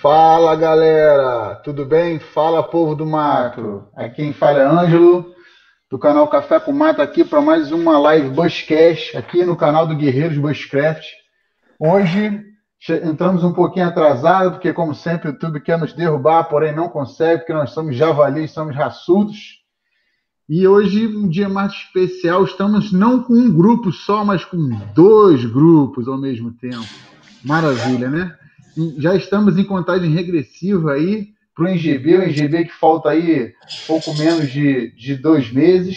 Fala galera, tudo bem? Fala povo do mato. Aqui quem fala é Ângelo, do canal Café com Mato, aqui para mais uma live Bushcast, aqui no canal do Guerreiros Bushcraft. Hoje entramos um pouquinho atrasado, porque como sempre o YouTube quer nos derrubar, porém não consegue, porque nós somos javalis, somos raçudos. E hoje, um dia mais especial, estamos não com um grupo só, mas com dois grupos ao mesmo tempo. Maravilha, né? Já estamos em contagem regressiva aí para o NGB, o NGB que falta aí pouco menos de, de dois meses.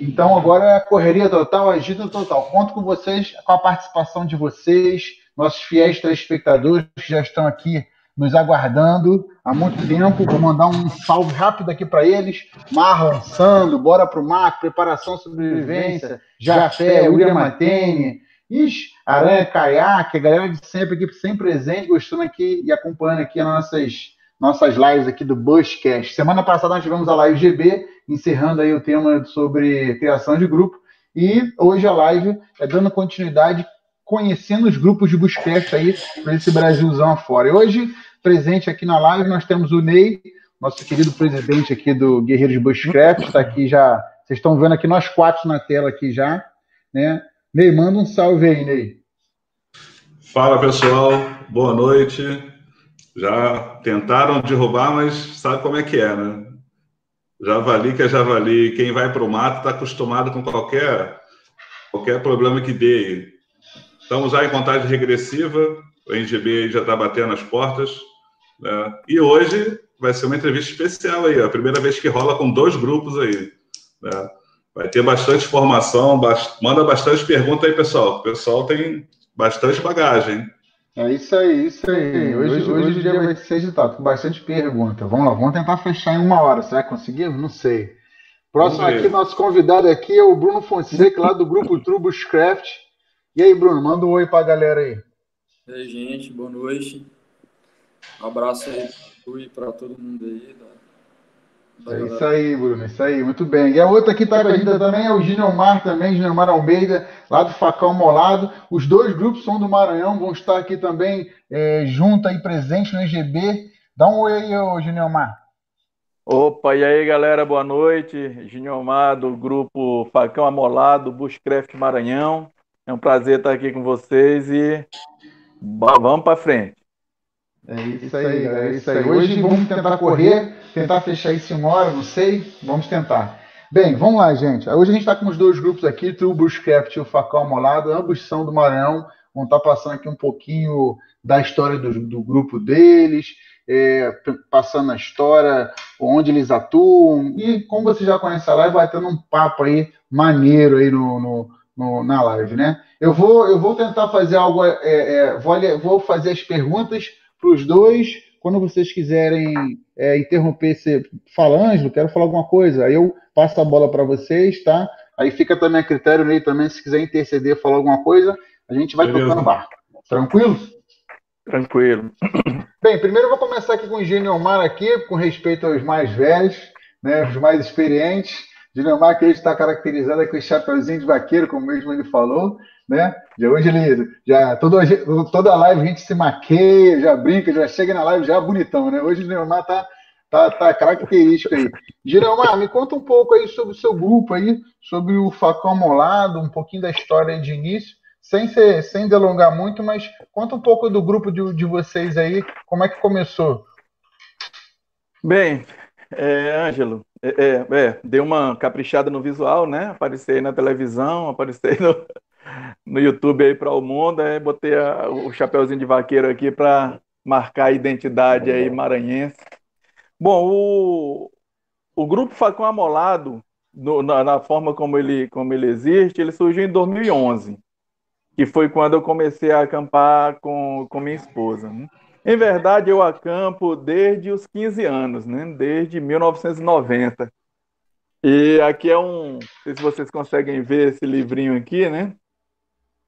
Então agora é correria total, agita total. Conto com vocês, com a participação de vocês, nossos fiéis telespectadores que já estão aqui nos aguardando há muito tempo. Vou mandar um salve rápido aqui para eles. Marlon, Sando, Bora Pro Mar, Preparação Sobrevivência, Jafé, William Matene, Ixi, Aranha Caiaque, a galera de sempre aqui, sempre presente, gostando aqui e acompanhando aqui as nossas, nossas lives aqui do Bushcast. Semana passada nós tivemos a live GB, encerrando aí o tema sobre criação de grupo. E hoje a live é dando continuidade, conhecendo os grupos de Bushcast aí, para esse Brasilzão afora. E hoje Presente aqui na live nós temos o Ney, nosso querido presidente aqui do Guerreiros Bushcraft, está aqui já. Vocês estão vendo aqui nós quatro na tela aqui já, né? Ney, manda um salve aí, Ney. Fala pessoal, boa noite. Já tentaram derrubar, mas sabe como é que é, né? Javali que é javali, quem vai para o mato está acostumado com qualquer, qualquer problema que dê. Estamos já em contagem regressiva, o NGB já está batendo as portas. Né? E hoje vai ser uma entrevista especial aí, a primeira vez que rola com dois grupos aí. Né? Vai ter bastante informação, bast... manda bastante pergunta aí, pessoal. O pessoal tem bastante bagagem. É isso aí, isso aí. Hoje, hoje, hoje o dia vai ser agitado, com bastante pergunta. Vamos lá, vamos tentar fechar em uma hora. Será que conseguimos? Não sei. Próximo aqui, nosso convidado aqui é o Bruno Fonseca, lá do grupo Trubus Craft. E aí, Bruno, manda um oi para a galera aí. E aí, gente, boa noite. Um abraço aí para todo mundo aí. Da é isso aí, Bruno, isso aí, muito bem. E a outra que está ainda também é o Gineomar também, Gineomar Almeida, lá do Facão Molado. Os dois grupos são do Maranhão, vão estar aqui também é, junto aí, presente no EGB. Dá um oi aí, ô Gineomar. Opa, e aí galera, boa noite. Gineomar do grupo Facão Amolado, Bushcraft Maranhão. É um prazer estar aqui com vocês e Vamos para frente. É isso aí, é isso aí. Hoje vamos tentar correr, tentar fechar isso em hora, não sei. Vamos tentar. Bem, vamos lá, gente. Hoje a gente está com os dois grupos aqui, o Bushcraft e o Facão Molado, ambos são do Maranhão. Vão estar tá passando aqui um pouquinho da história do, do grupo deles, é, passando a história, onde eles atuam. E como você já conhece a live, vai tendo um papo aí maneiro aí no, no, no na live, né? Eu vou, eu vou tentar fazer algo, é, é, vou, vou fazer as perguntas para os dois. Quando vocês quiserem é, interromper, você fala, Ângelo, quero falar alguma coisa. Aí eu passo a bola para vocês, tá? Aí fica também a critério nele também, se quiser interceder, falar alguma coisa, a gente vai Beleza. tocando barco. Tranquilo? Tranquilo. Bem, primeiro eu vou começar aqui com o Engenho Omar aqui, com respeito aos mais velhos, né, os mais experientes. Dinamarca ele está caracterizada com esse chapeuzinho de vaqueiro, como mesmo ele falou, né? De hoje ele já toda, toda live a gente se maqueia, já brinca, já chega na live já bonitão, né? Hoje o Dinamarca tá, tá, tá aí. Giromar, me conta um pouco aí sobre o seu grupo aí, sobre o Facão Molado, um pouquinho da história de início, sem ser, sem delongar muito, mas conta um pouco do grupo de, de vocês aí, como é que começou? Bem, é, Ângelo, é, é, é, dei uma caprichada no visual, né? Apareci na televisão, apareci no, no YouTube aí para o mundo, aí botei a, o chapeuzinho de vaqueiro aqui para marcar a identidade aí maranhense. Bom, o, o grupo Facão Amolado, no, na, na, forma como ele, como ele existe, ele surgiu em 2011, que foi quando eu comecei a acampar com, com minha esposa. Né? Em verdade, eu acampo desde os 15 anos, né? Desde 1990. E aqui é um, não sei se vocês conseguem ver esse livrinho aqui, né?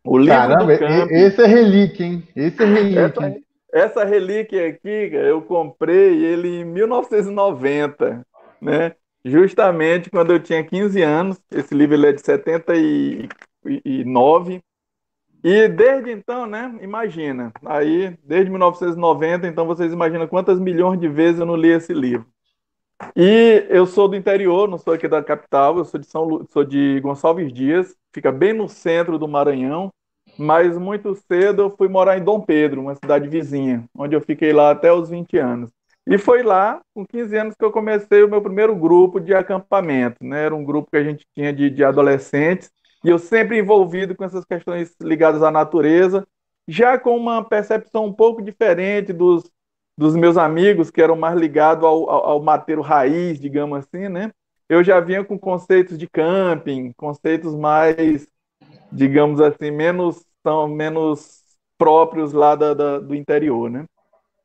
O livro Caramba, do campo. esse é relíquia, hein? Esse é relíquia. Essa, essa relíquia aqui, eu comprei ele em 1990, né? Justamente quando eu tinha 15 anos. Esse livro ele é de 79. E desde então, né, imagina, aí desde 1990, então vocês imaginam quantas milhões de vezes eu não li esse livro. E eu sou do interior, não sou aqui da capital, eu sou de São Lu... sou de Gonçalves Dias, fica bem no centro do Maranhão, mas muito cedo eu fui morar em Dom Pedro, uma cidade vizinha, onde eu fiquei lá até os 20 anos. E foi lá, com 15 anos, que eu comecei o meu primeiro grupo de acampamento. Né? Era um grupo que a gente tinha de, de adolescentes, e eu sempre envolvido com essas questões ligadas à natureza, já com uma percepção um pouco diferente dos, dos meus amigos, que eram mais ligados ao, ao, ao mateiro raiz, digamos assim, né? Eu já vinha com conceitos de camping, conceitos mais, digamos assim, menos, são menos próprios lá da, da do interior, né?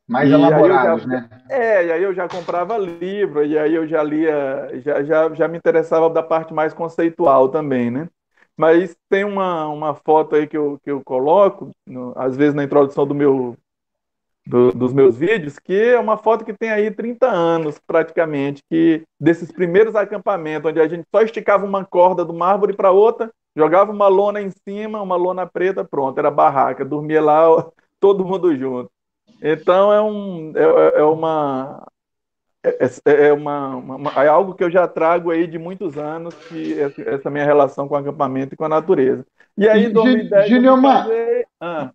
Mais e elaborados, já, né? É, e aí eu já comprava livro, e aí eu já lia, já, já, já me interessava da parte mais conceitual também, né? Mas tem uma, uma foto aí que eu, que eu coloco, no, às vezes na introdução do meu, do, dos meus vídeos, que é uma foto que tem aí 30 anos, praticamente, que desses primeiros acampamentos, onde a gente só esticava uma corda de uma árvore para outra, jogava uma lona em cima, uma lona preta, pronto, era barraca, dormia lá todo mundo junto. Então é, um, é, é uma é, é, é, uma, uma, é algo que eu já trago aí de muitos anos, que essa minha relação com o acampamento e com a natureza. E aí, em 2010, Gilmar, ah.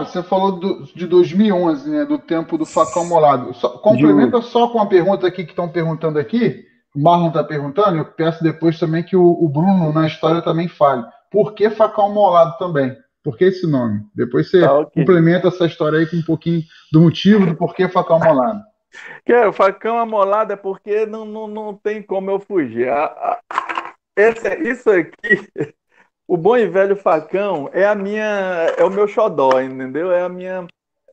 você falou do, de 2011, né, do tempo do facão molado. Só, complementa só com a pergunta aqui que estão perguntando aqui. O Marlon está perguntando, eu peço depois também que o, o Bruno, na história, também fale. Por que facão molado também? Por que esse nome? Depois você tá, okay. complementa essa história aí com um pouquinho do motivo do porquê facão amolado. Que é, o facão amolado é porque não, não, não tem como eu fugir. Esse, isso aqui, o bom e velho facão é a minha, é o meu xodó, entendeu? É a minha,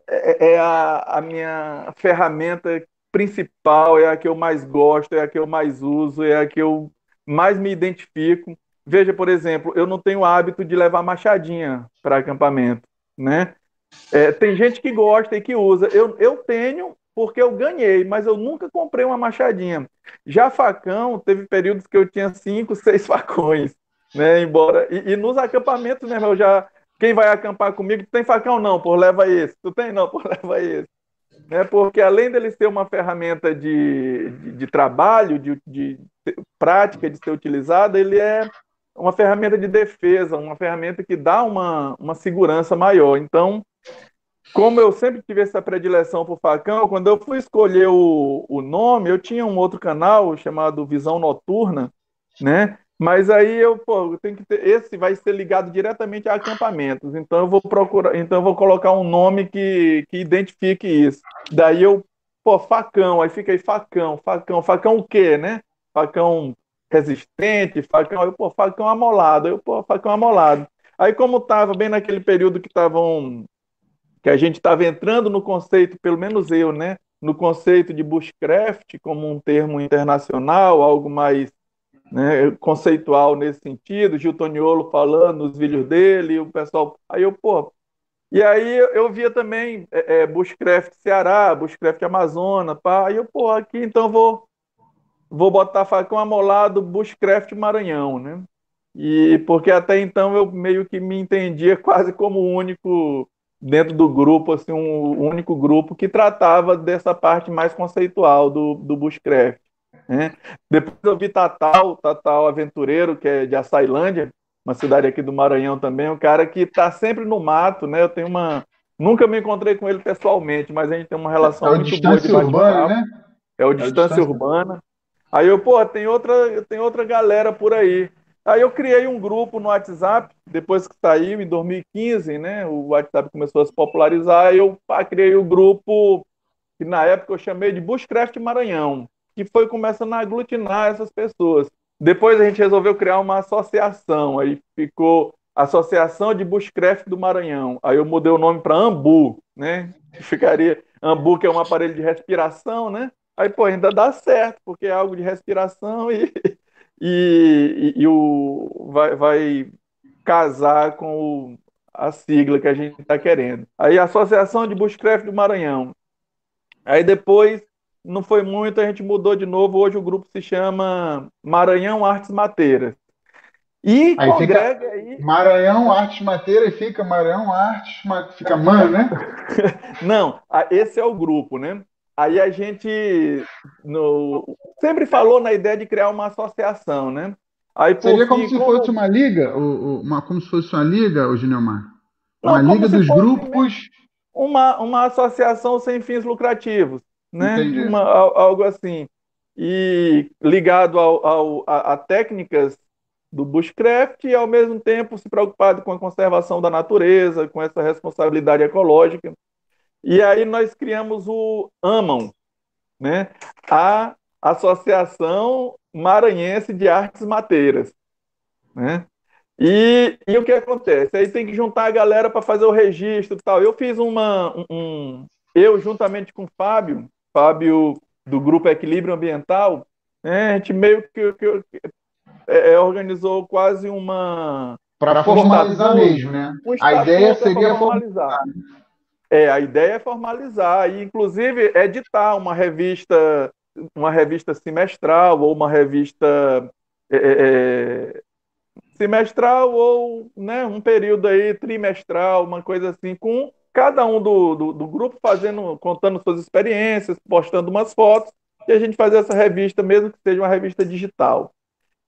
é, é a, a minha ferramenta principal, é a que eu mais gosto, é a que eu mais uso, é a que eu mais me identifico. Veja, por exemplo, eu não tenho hábito de levar machadinha para acampamento, né? É, tem gente que gosta e que usa. Eu, eu tenho porque eu ganhei, mas eu nunca comprei uma machadinha. Já facão, teve períodos que eu tinha cinco, seis facões, né? Embora e, e nos acampamentos, né? Eu já quem vai acampar comigo tem facão não, por leva esse. Tu tem não, por leva esse. Né? Porque além dele ser uma ferramenta de, de, de trabalho, de, de prática de ser utilizada, ele é uma ferramenta de defesa, uma ferramenta que dá uma, uma segurança maior. Então, como eu sempre tive essa predileção por facão, quando eu fui escolher o, o nome, eu tinha um outro canal chamado Visão Noturna, né? Mas aí eu, pô, tenho que ter, esse vai ser ligado diretamente a acampamentos. Então eu vou procurar, então eu vou colocar um nome que, que identifique isso. Daí eu, pô, facão, aí fica aí facão, facão, facão o quê, né? Facão resistente, facão, eu, pô, facão amolado, eu, pô, facão amolado. Aí, como estava bem naquele período que estavam, que a gente estava entrando no conceito, pelo menos eu, né, no conceito de bushcraft como um termo internacional, algo mais né, conceitual nesse sentido, Gil Toniolo falando nos vídeos dele, o pessoal, aí eu, pô, e aí eu via também é, é, Bushcraft Ceará, Bushcraft Amazonas, pá, aí eu, pô, aqui então vou vou botar facão amolado Bushcraft Maranhão, né? E porque até então eu meio que me entendia quase como o único dentro do grupo, assim, um único grupo que tratava dessa parte mais conceitual do, do Bushcraft. Né? Depois eu vi Tatal, Tatal Aventureiro, que é de Açailândia, uma cidade aqui do Maranhão também, um cara que está sempre no mato, né? Eu tenho uma. Nunca me encontrei com ele pessoalmente, mas a gente tem uma relação é muito boa de urbana, né? É o é Distância, distância Urbana. Aí eu, pô, tem outra, tem outra galera por aí. Aí eu criei um grupo no WhatsApp, depois que saiu, em 2015, né? O WhatsApp começou a se popularizar, eu criei o um grupo que na época eu chamei de Bushcraft Maranhão, que foi começando a aglutinar essas pessoas. Depois a gente resolveu criar uma associação, aí ficou Associação de Bushcraft do Maranhão. Aí eu mudei o nome para Ambu, né? Ficaria Ambu, que é um aparelho de respiração, né? Aí, pô, ainda dá certo, porque é algo de respiração e, e, e, e o, vai, vai casar com o, a sigla que a gente está querendo. Aí, Associação de Bushcraft do Maranhão. Aí depois, não foi muito, a gente mudou de novo. Hoje o grupo se chama Maranhão Artes Mateiras. E aí congrega fica aí. Maranhão Artes Mateira e fica Maranhão Artes, fica MAN, né? Não, esse é o grupo, né? Aí a gente no, sempre falou na ideia de criar uma associação, né? Aí, Seria como se como... fosse uma liga, uma, como se fosse uma liga, o Gilmar? Uma Não, liga dos grupos. Uma, uma associação sem fins lucrativos, né? Uma, algo assim. E ligado ao, ao a, a técnicas do bushcraft e, ao mesmo tempo, se preocupado com a conservação da natureza, com essa responsabilidade ecológica. E aí nós criamos o AMAN, né? a Associação Maranhense de Artes Mateiras. Né? E, e o que acontece? Aí tem que juntar a galera para fazer o registro e tal. Eu fiz uma. Um, eu, juntamente com o Fábio, Fábio do Grupo Equilíbrio Ambiental, né, a gente meio que, que é, é, organizou quase uma. Para formalizar mesmo, né? Um a ideia seria formalizar. É, a ideia é formalizar e, inclusive, editar uma revista, uma revista semestral ou uma revista é, é, é, semestral ou né, um período aí trimestral, uma coisa assim, com cada um do, do, do, grupo fazendo, contando suas experiências, postando umas fotos, e a gente fazer essa revista, mesmo que seja uma revista digital.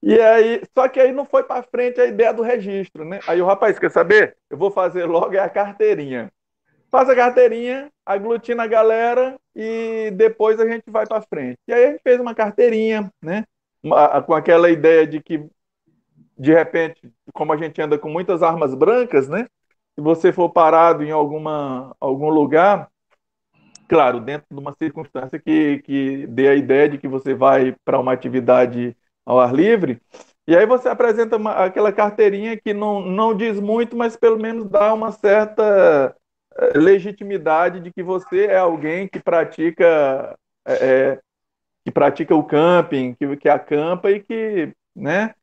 E aí, só que aí não foi para frente a ideia do registro, né? Aí o rapaz, quer saber? Eu vou fazer logo é a carteirinha. Faz a carteirinha, aglutina a galera e depois a gente vai para frente. E aí a gente fez uma carteirinha, né? Com aquela ideia de que, de repente, como a gente anda com muitas armas brancas, né? Se você for parado em alguma, algum lugar, claro, dentro de uma circunstância que, que dê a ideia de que você vai para uma atividade ao ar livre. E aí você apresenta uma, aquela carteirinha que não, não diz muito, mas pelo menos dá uma certa legitimidade de que você é alguém que pratica é, que pratica o camping, que, que acampa e que, né?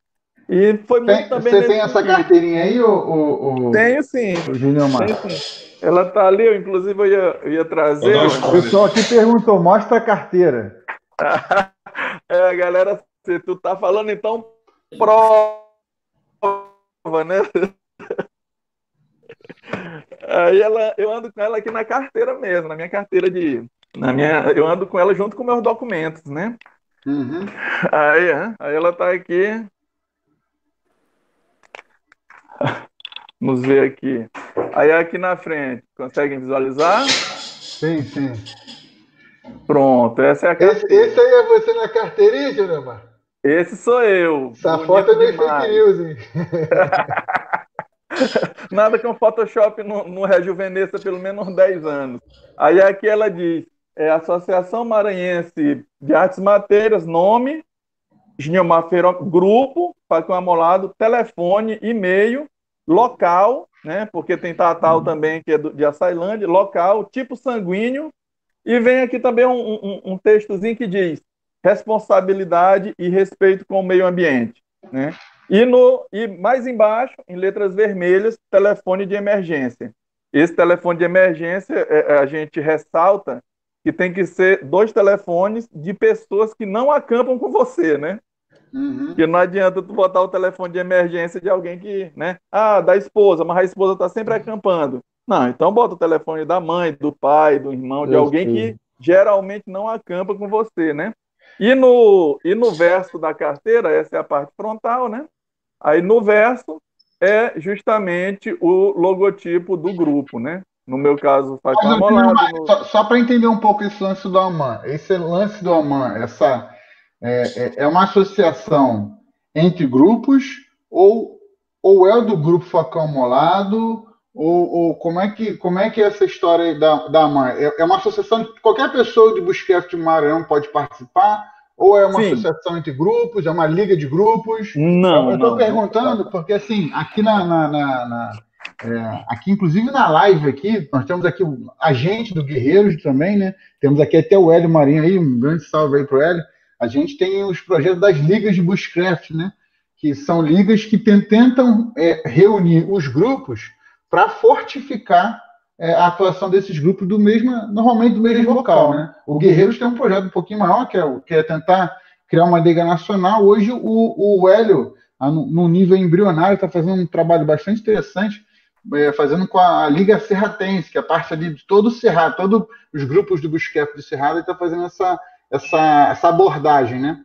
E foi muito tem, também. Você tem essa carteirinha aí, ou, ou Tenho sim. O Tenho, sim. Ela tá ali, eu, inclusive eu ia, eu ia trazer. O pessoal aqui perguntou: mostra a carteira. é, a galera se tu tá falando, então, prova, né? Aí ela, eu ando com ela aqui na carteira mesmo, na minha carteira de. Na minha, eu ando com ela junto com meus documentos, né? Uhum. Aí, aí ela tá aqui. Vamos ver aqui. Aí aqui na frente, conseguem visualizar? Sim, sim. Pronto, essa é a carteira. Esse, esse aí é você na carteirinha, Jonamar? Esse sou eu. Essa foto é meio fake news, hein? Nada que um Photoshop não, não rejuvenesça pelo menos 10 anos. Aí aqui ela diz, é Associação Maranhense de Artes Mateiras, nome, Feiro, grupo, Facão Amolado, telefone, e-mail, local, né, porque tem Tatal também, que é do, de Açailândia, local, tipo sanguíneo, e vem aqui também um, um, um textozinho que diz responsabilidade e respeito com o meio ambiente. Né? E, no, e mais embaixo, em letras vermelhas, telefone de emergência. Esse telefone de emergência, é, é, a gente ressalta que tem que ser dois telefones de pessoas que não acampam com você, né? Uhum. Que não adianta tu botar o telefone de emergência de alguém que, né? Ah, da esposa, mas a esposa está sempre acampando. Não, então bota o telefone da mãe, do pai, do irmão, de alguém que geralmente não acampa com você, né? E no, e no verso da carteira, essa é a parte frontal, né? Aí no verso é justamente o logotipo do grupo, né? No meu caso, faz uma molada. No... Só, só para entender um pouco esse lance do Aman, esse lance do Aman, essa é, é, é, uma associação entre grupos ou, ou é do grupo Facão Molado ou, ou, como, é que, como é que é essa história da, da AMAN? É, é uma associação que qualquer pessoa de Busquete de Maranhão pode participar? Ou é uma Sim. associação entre grupos? É uma liga de grupos? Não. Eu estou perguntando porque, assim, aqui na. na, na, na é, aqui, inclusive na live aqui, nós temos aqui o agente do Guerreiros também, né? Temos aqui até o Hélio Marinho aí, um grande salve aí pro Hélio. A gente tem os projetos das ligas de Bushcraft, né? Que são ligas que tentam é, reunir os grupos para fortificar é, a atuação desses grupos do mesmo, normalmente do mesmo local. Né? O Guerreiros tem um projeto um pouquinho maior, que é, que é tentar criar uma liga nacional. Hoje o, o Hélio no nível embrionário, está fazendo um trabalho bastante interessante, é, fazendo com a Liga Serratense, que é a parte ali de todo o Cerrado, todos os grupos do Busquets do Cerrado, está fazendo essa, essa, essa abordagem, né?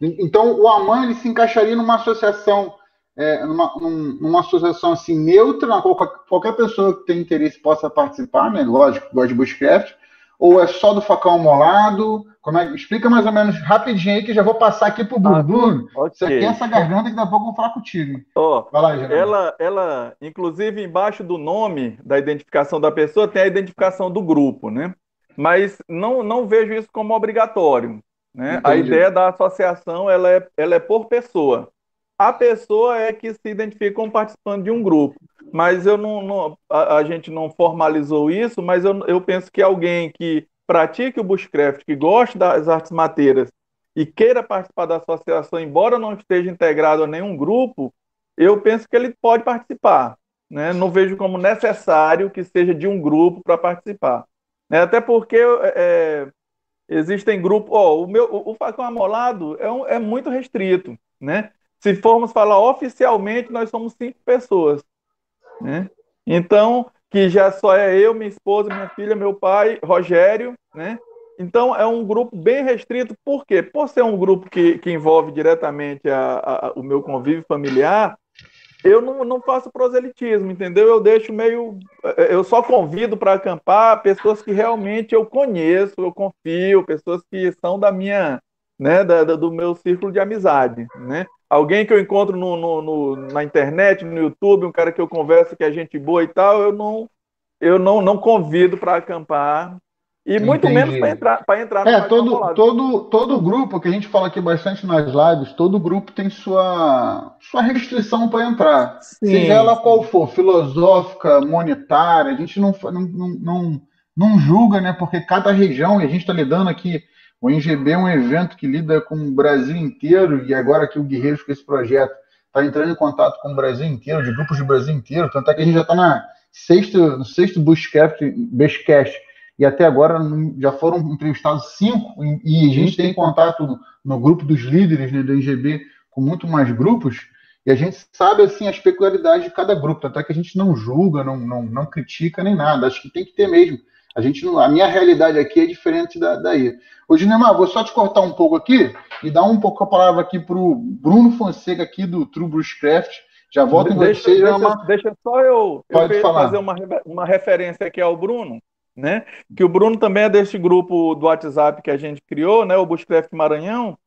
Então, o AMAN ele se encaixaria numa associação, é, numa, numa, associação assim neutra, na qual qualquer pessoa que tem interesse possa participar, né? Lógico, gosta de Bushcraft, ou é só do facão amolado? Como é, explica mais ou menos rapidinho aí que já vou passar aqui pro. Ah, Bruno, okay. você tem essa garganta que daqui a pouco eu vou falar contigo. Oh, Vai lá, ela, ela, inclusive, embaixo do nome da identificação da pessoa tem a identificação do grupo, né? Mas não, não vejo isso como obrigatório. Né? A ideia da associação ela é, ela é por pessoa. A pessoa é que se identifica como participando de um grupo. Mas eu não, não a, a, gente não formalizou isso, mas eu, eu penso que alguém que pratique o bushcraft, que goste das artes mateiras e queira participar da associação, embora não esteja integrado a nenhum grupo, eu penso que ele pode participar. Né? Não vejo como necessário que seja de um grupo para participar. Né? Até porque é, Existem grupos. Ó, o, meu, o, o facão amolado é, um, é muito restrito. Né? Se formos falar oficialmente, nós somos cinco pessoas. Né? Então, que já só é eu, minha esposa, minha filha, meu pai, Rogério, né? Então, é um grupo bem restrito, por quê? Por ser um grupo que, que envolve diretamente a, a, o meu convívio familiar, eu não, não faço proselitismo, entendeu? Eu deixo meio. Eu só convido para acampar pessoas que realmente eu conheço, eu confio, pessoas que são da minha. Né, da, do meu círculo de amizade, né? Alguém que eu encontro no, no, no, na internet, no YouTube, um cara que eu converso que é gente boa e tal, eu não, eu não, não convido para acampar e muito Entendi. menos para entrar, para entrar É, todo, todo, todo grupo, que a gente fala aqui bastante nas lives, todo grupo tem sua, sua restrição para entrar. Sim. Seja ela qual for, filosófica, monetária, a gente não, não, não, não julga, né? Porque cada região, e a gente está lidando aqui, o NGB é um evento que lida com o Brasil inteiro, e agora que o Guerreiros com esse projeto está entrando em contato com o Brasil inteiro, de grupos do Brasil inteiro, tanto é que a gente já está na sexto, no sexto Bushcraft, Bestcast e até agora já foram entrevistados cinco, e a gente tem contato no grupo dos líderes né, do NGB com muito mais grupos, e a gente sabe assim as peculiaridades de cada grupo, até que a gente não julga, não, não, não critica nem nada, acho que tem que ter mesmo. A, gente não, a minha realidade aqui é diferente da, daí. Ô, Dinemar, vou só te cortar um pouco aqui e dar um pouco a palavra aqui para o Bruno Fonseca, aqui do True Brucecraft. Já volto em deixa, você. Deixa, uma... deixa só eu, Pode eu falar. fazer uma, uma referência aqui ao Bruno né? Que o Bruno também é desse grupo do WhatsApp que a gente criou, né? O Bushcraft Maranhão.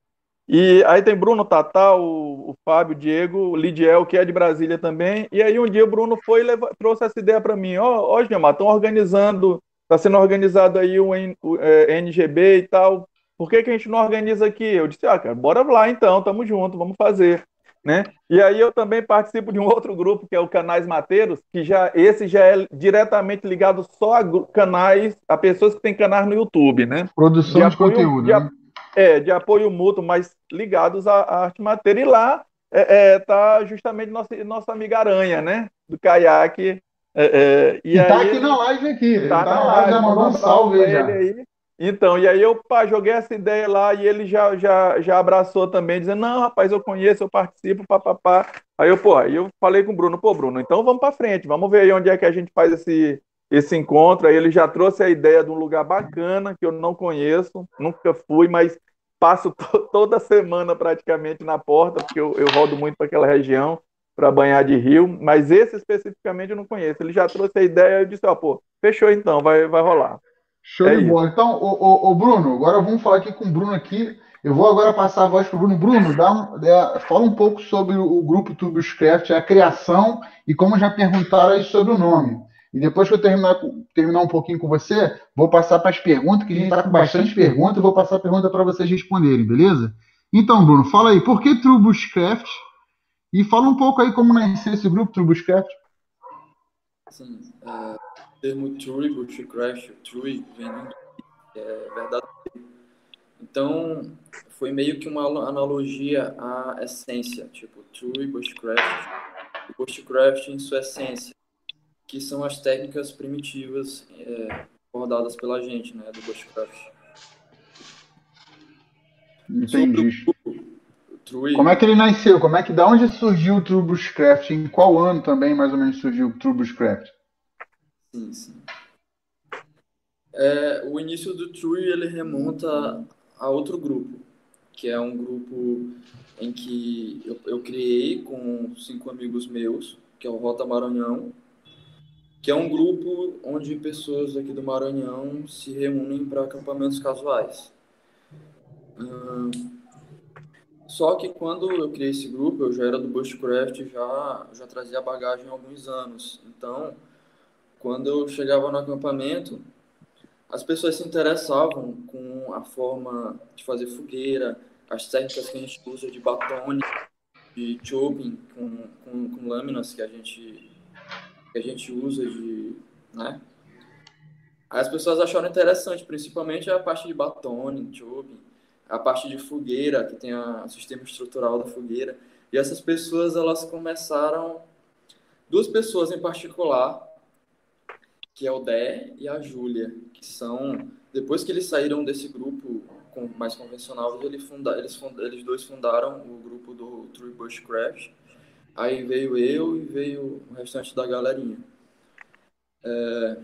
E aí tem Bruno Tatá, o, o Fábio, o Diego, o Lidiel, que é de Brasília também. E aí um dia o Bruno foi e trouxe essa ideia para mim. Ó, oh, ó, Gilmar, estão organizando, está sendo organizado aí o, é, NGB e tal. Por que, que a gente não organiza aqui? Eu disse, ah, cara, bora lá então, tamo junto, vamos fazer né? E aí eu também participo de um outro grupo que é o Canais Mateiros, que já esse já é diretamente ligado só a canais, a pessoas que têm canais no YouTube, né? Produção de, de apoio, conteúdo, de, né? É, de apoio mútuo, mas ligados à, à arte matéria. E lá é, é, tá justamente nossa, nossa amiga Aranha, né? Do caiaque. É, é, e, e tá aqui na live aqui. Tá, tá na live, já mandou um salve aí. Então, e aí eu pá, joguei essa ideia lá e ele já, já, já abraçou também, dizendo, não, rapaz, eu conheço, eu participo, papapá. Aí eu, pô, aí eu falei com o Bruno, pô, Bruno, então vamos para frente, vamos ver aí onde é que a gente faz esse, esse encontro. Aí ele já trouxe a ideia de um lugar bacana que eu não conheço, nunca fui, mas passo toda semana praticamente na porta, porque eu, eu rodo muito para aquela região para banhar de rio, mas esse especificamente eu não conheço. Ele já trouxe a ideia, eu disse, ó, pô, fechou então, vai, vai rolar. Show é de bola. Então, o, o, Bruno, agora vamos falar aqui com o Bruno aqui. Eu vou agora passar a voz para o Bruno. Bruno, dá um, é, fala um pouco sobre o grupo Tuboscraft, a criação e como já perguntaram aí sobre o nome. E depois que eu terminar, terminar um pouquinho com você, vou passar para as perguntas, que a gente está com bastante perguntas, e vou passar a pergunta para vocês responderem, beleza? Então, Bruno, fala aí, por que Trubuscraft? E fala um pouco aí como nasceu esse grupo Trubuscraft. Sim, uh, termo true, bushcraft, true, vem do é verdade. Então, foi meio que uma analogia à essência, tipo, true, bushcraft, bushcraft em sua essência, que são as técnicas primitivas é, abordadas pela gente, né, do bushcraft. Entendi. Sobre o True. Como é que ele nasceu? Como é que da onde surgiu o True Bushcraft? Em qual ano também mais ou menos surgiu o True Bushcraft? Sim, sim. É, o início do True ele remonta a outro grupo, que é um grupo em que eu, eu criei com cinco amigos meus, que é o Rota Maranhão, que é um grupo onde pessoas aqui do Maranhão se reúnem para acampamentos casuais. Hum, só que quando eu criei esse grupo, eu já era do Bushcraft, já já trazia bagagem há alguns anos. Então, quando eu chegava no acampamento, as pessoas se interessavam com a forma de fazer fogueira, as técnicas que a gente usa de batone, de chopping com, com, com lâminas que a gente que a gente usa de, né? As pessoas acharam interessante, principalmente a parte de batone, chopping, a parte de fogueira, que tem o sistema estrutural da fogueira. E essas pessoas, elas começaram, duas pessoas em particular, que é o Dé e a Júlia, que são, depois que eles saíram desse grupo mais convencional, eles, funda, eles, eles dois fundaram o grupo do True Bushcraft, Aí veio eu e veio o restante da galerinha. É...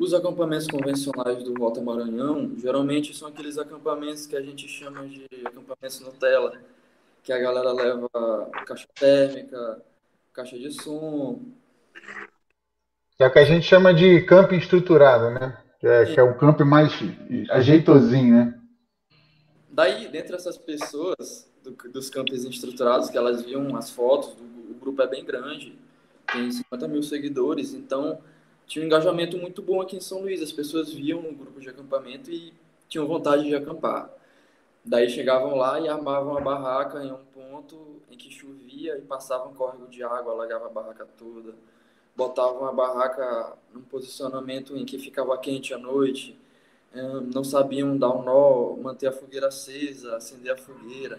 Os acampamentos convencionais do Rota Maranhão, geralmente são aqueles acampamentos que a gente chama de acampamentos Nutella, que a galera leva caixa térmica, caixa de som. É o que a gente chama de camping estruturado, né? Que é, que é o camping mais ajeitosinho, né? Daí, dentre essas pessoas, do, dos campos estruturados, que elas viam as fotos, o grupo é bem grande, tem 50 mil seguidores, então tinha um engajamento muito bom aqui em São Luís. As pessoas viam no grupo de acampamento e tinham vontade de acampar. Daí chegavam lá e armavam a barraca em um ponto em que chovia e passavam um córrego de água, alagava a barraca toda. Botavam a barraca num posicionamento em que ficava quente à noite. Não sabiam dar um nó, manter a fogueira acesa, acender a fogueira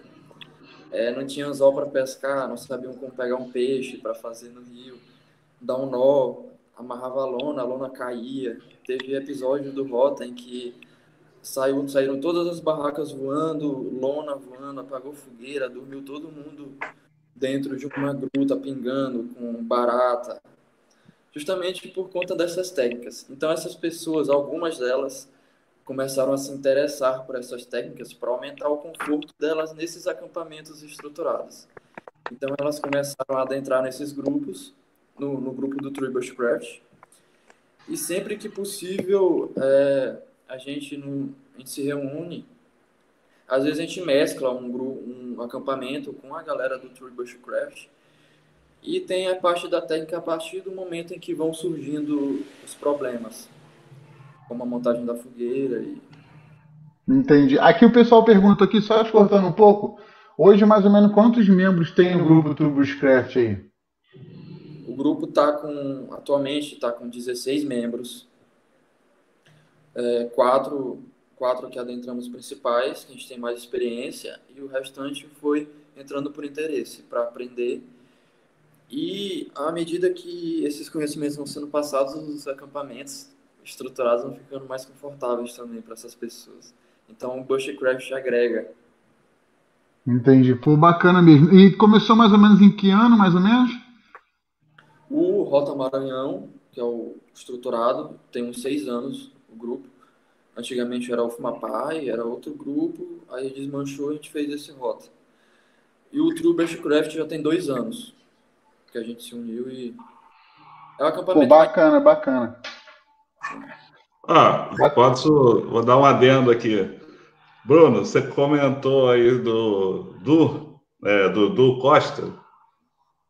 é, não tinha anzol para pescar, não sabiam como pegar um peixe para fazer no rio, dar um nó, amarrava a lona, a lona caía. Teve episódio do Rota em que saiu, saíram todas as barracas voando, lona voando, apagou fogueira, dormiu todo mundo dentro de uma gruta pingando com barata, justamente por conta dessas técnicas. Então essas pessoas, algumas delas começaram a se interessar por essas técnicas para aumentar o conforto delas nesses acampamentos estruturados. Então elas começaram a adentrar nesses grupos, no, no grupo do Tree Bushcraft, e sempre que possível é, a, gente no, a gente se reúne, às vezes a gente mescla um, grupo, um acampamento com a galera do Tree Bushcraft, e tem a parte da técnica a partir do momento em que vão surgindo os problemas como a montagem da fogueira e Entendi. Aqui o pessoal pergunta aqui, só te cortando um pouco, hoje mais ou menos quantos membros tem o grupo Turboscraft aí? Grupo está com, atualmente está com 16 membros, é, quatro, quatro que adentramos principais, que a gente tem mais experiência, e o restante foi entrando por interesse, para aprender. E à medida que esses conhecimentos vão sendo passados nos acampamentos, estruturados vão ficando mais confortáveis também para essas pessoas. Então o Bushcraft agrega. Entendi. Pô, bacana mesmo. E começou mais ou menos em que ano, mais ou menos? Rota Maranhão, que é o estruturado, tem uns seis anos o grupo. Antigamente era o Fumapai, era outro grupo, aí desmanchou e a gente fez esse Rota. E o True Bushcraft já tem dois anos que a gente se uniu e é um acampamento. Pô, bacana, bacana. Ah, posso, vou dar um adendo aqui. Bruno, você comentou aí do do, é, do, do Costa.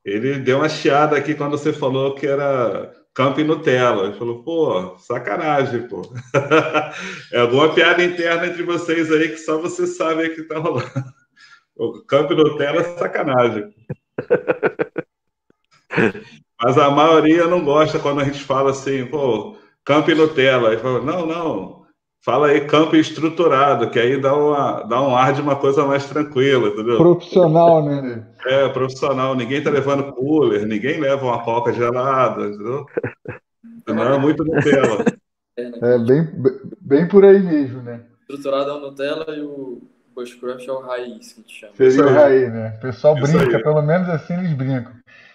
Ele deu uma chiada aqui quando você falou que era Camp Nutella. Ele falou, pô, sacanagem, pô. é alguma piada interna entre vocês aí que só você sabe que tá rolando. O Camp Nutella é sacanagem. Mas a maioria não gosta quando a gente fala assim, pô, campo Nutella. Ele falou, não, não, fala aí campo estruturado, que aí dá, uma, dá um ar de uma coisa mais tranquila, entendeu? Profissional, né? É, profissional. Ninguém tá levando cooler, ninguém leva uma coca gelada, entendeu? Não é muito Nutella. É, bem, bem por aí mesmo, né? Estruturado é o Nutella e o Bushcraft é o raiz que a gente chama. Seria o raiz, né? O pessoal Isso brinca, aí. pelo menos assim eles brincam.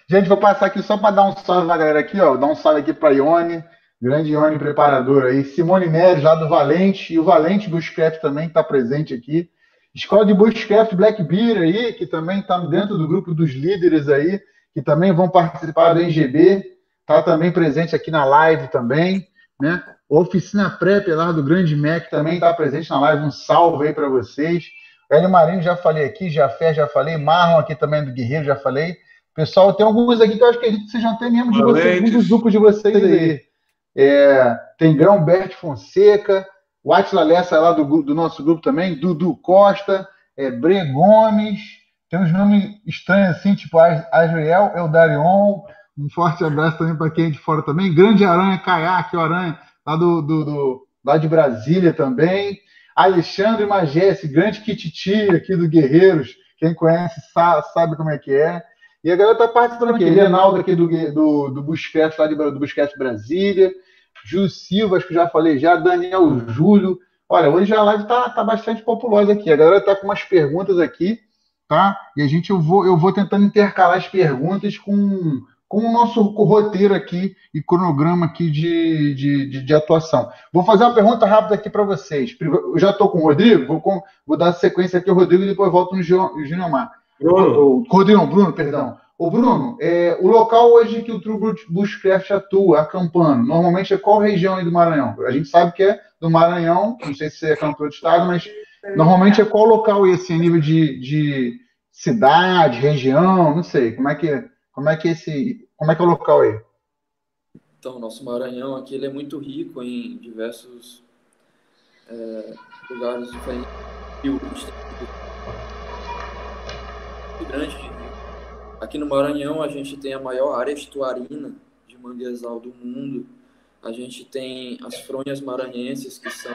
Gente, vou passar aqui só para dar um salve na galera aqui, ó. Dar um salve aqui para Ione, grande Ione preparador aí. Simone Neres, lá do Valente, e o Valente Bushcraft também está presente aqui. Escola de Bushcraft Black Beer aí, que também está dentro do grupo dos líderes aí, que também vão participar do NGB, está também presente aqui na live também, né? Oficina Prep lá do Grande Mac também está presente na live. Um salve aí para vocês. Hélio Marinho já falei aqui, Jafé já falei, Marlon aqui também do Guerreiro já falei. Pessoal, tem alguns aqui que eu acho que já têm mesmo de vocês, um dos grupos de vocês aí. É, tem Grão Bert Fonseca, o Atila Lessa lá do, do, nosso grupo também, Dudu Costa, é, Bre Gomes, tem uns nomes estranhos assim, tipo Azriel Eldarion. Um forte abraço também para quem é de fora também. Grande Aranha Caiaque, o Aranha lá do, do, do, lá de Brasília também. Alexandre Magesse, grande Kititi aqui do Guerreiros. Quem conhece sabe, sabe como é que é. E a galera tá participando aqui. Reinaldo aqui do, do, do Busquets, lá de, do Busquets Brasília. Júlio Silva, acho que já falei já. Daniel Júlio. Olha, hoje a live tá, tá bastante populosa aqui. A galera tá com umas perguntas aqui, tá? E a gente, eu vou, eu vou tentando intercalar as perguntas com com o nosso roteiro aqui e cronograma aqui de, de, de, de atuação. Vou fazer uma pergunta rápida aqui para vocês. Eu já estou com o Rodrigo, vou, com, vou, dar sequência aqui ao Rodrigo e depois volto no Ginomar. Bruno. Rodrigo, Bruno, perdão. O Bruno, é, o local hoje que o True Bushcraft atua, acampando, normalmente é qual região aí do Maranhão? A gente sabe que é do Maranhão, não sei se é cantor de estado, mas normalmente é qual local esse a nível de, de cidade, região, não sei, como é que é? Como é que esse, como é que é o local aí? Então, nosso Maranhão aqui ele é muito rico em diversos é, lugares diferentes. Muito grande. Aqui no Maranhão a gente tem a maior área estuarina de manguezal do mundo. A gente tem as fronhas maranhenses, que são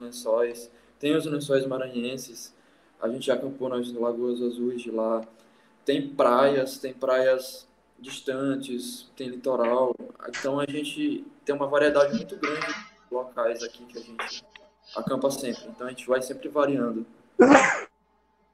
lençóis. Tem os lençóis maranhenses. A gente acampou nas Lagoas Azuis de lá tem praias, tem praias distantes, tem litoral. Então a gente tem uma variedade muito grande de locais aqui que a gente acampa sempre. Então a gente vai sempre variando.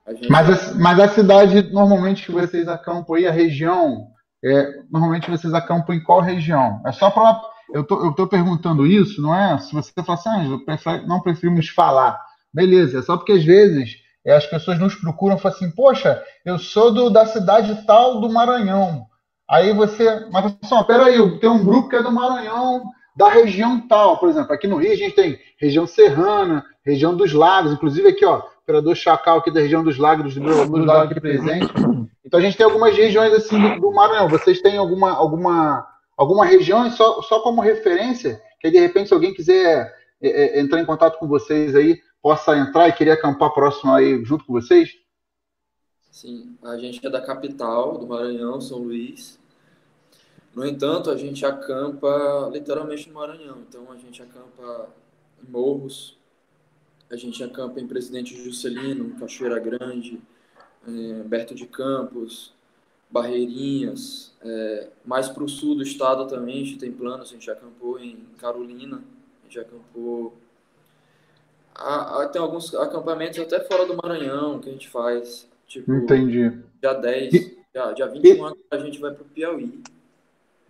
Gente... mas, a, mas a cidade, normalmente, que vocês acampam aí, a região, é, normalmente vocês acampam em qual região? É só para. Eu tô, eu tô perguntando isso, não é? Se você falar assim, ah, não preferimos falar. Beleza, é só porque às vezes é, as pessoas nos procuram e falam assim, poxa, eu sou do, da cidade tal do Maranhão. Aí você, mas pessoal, peraí, tem um grupo que é do Maranhão, da região tal, por exemplo, aqui no Rio a gente tem região serrana, região dos lagos, inclusive aqui, ó, operador Chacal aqui da região dos lagos, do meu, dos lagos aqui presente. Então a gente tem algumas regiões assim do, do Maranhão. Vocês têm alguma, alguma, alguma região só, só como referência, que de repente se alguém quiser é, é, entrar em contato com vocês aí, possa entrar e querer acampar próximo aí junto com vocês? Sim, a gente é da capital do Maranhão, São Luís. No entanto, a gente acampa literalmente no Maranhão. Então, a gente acampa em Morros, a gente acampa em Presidente Juscelino, Cachoeira Grande, é, Berto de Campos, Barreirinhas. É, mais para o sul do estado também, a gente tem planos, a gente acampou em Carolina, a gente acampou a, a, tem alguns acampamentos até fora do Maranhão que a gente faz. Tipo, Entendi. Dia 10, e, dia, dia 21 e... a gente vai para o Piauí.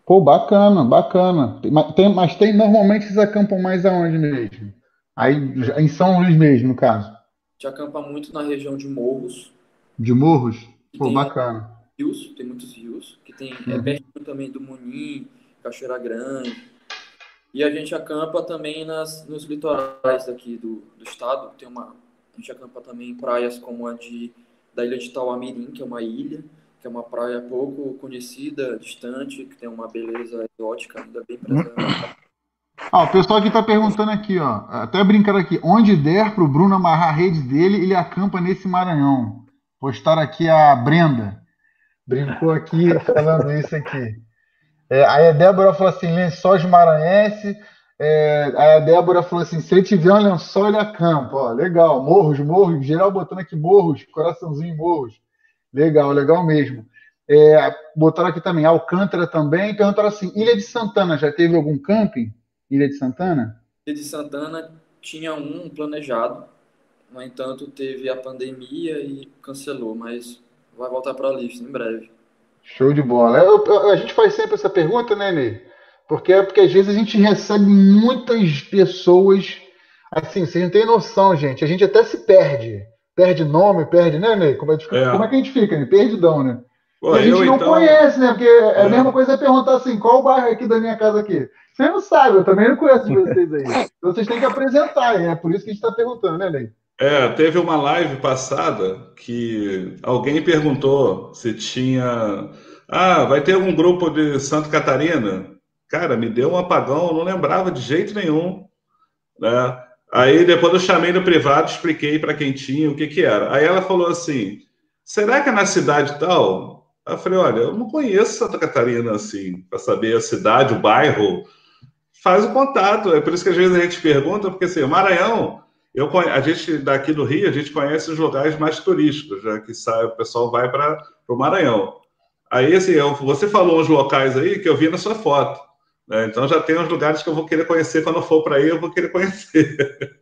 Pô, bacana, bacana. Mas tem, mas tem normalmente vocês acampam mais aonde mesmo? Aí em São Luís mesmo, no caso. A gente acampa muito na região de Morros. De Morros? Pô, tem bacana. Rios, tem muitos rios, que tem é uhum. é perto também do Munim, Cachoeira Grande. E a gente acampa também nas, nos litorais aqui do, do estado. Tem uma, a gente acampa também em praias como a de, da ilha de Tauamirim, que é uma ilha, que é uma praia pouco conhecida, distante, que tem uma beleza exótica ainda bem presente. Ah, o pessoal aqui está perguntando aqui, ó, até brincando aqui, onde der para o Bruno amarrar a rede dele, ele acampa nesse Maranhão. Postar aqui a Brenda. Brincou aqui falando isso aqui. É, aí a Débora falou assim, lençóis maranhense. É, aí a Débora falou assim, se ele tiver um lençol, ele acampa. Ó, legal, morros, morros, geral botando aqui morros, coraçãozinho morros. Legal, legal mesmo. É, botaram aqui também Alcântara também. Perguntaram assim, Ilha de Santana, já teve algum camping? Ilha de Santana? Ilha de Santana tinha um planejado, No entanto, teve a pandemia e cancelou, mas vai voltar para a lista em breve. Show de bola. Eu, eu, a gente faz sempre essa pergunta, né, Ney? Porque é porque às vezes a gente recebe muitas pessoas. Assim, vocês não têm noção, gente. A gente até se perde. Perde nome, perde, né, Ney? Como é, é. Como é que a gente fica, né? Perdidão, né? Pô, a gente não então... conhece, né? Porque é a é. mesma coisa é perguntar assim: qual o bairro aqui da minha casa aqui? Você não sabe, eu também não conheço vocês aí. Então vocês têm que apresentar, é por isso que a gente está perguntando, né, Ney? É, teve uma live passada que alguém perguntou se tinha. Ah, vai ter algum grupo de Santa Catarina? Cara, me deu um apagão, eu não lembrava de jeito nenhum. Né? Aí depois eu chamei no privado, expliquei para quem tinha o que, que era. Aí ela falou assim: será que é na cidade tal? Aí eu falei: olha, eu não conheço Santa Catarina assim, para saber a cidade, o bairro. Faz o contato. É por isso que às vezes a gente pergunta, porque assim, Maranhão, eu, a gente daqui do Rio, a gente conhece os lugares mais turísticos, já que sai, o pessoal vai para o Maranhão. Aí, assim, eu, você falou uns locais aí que eu vi na sua foto. Né? Então já tem uns lugares que eu vou querer conhecer quando eu for para aí, eu vou querer conhecer.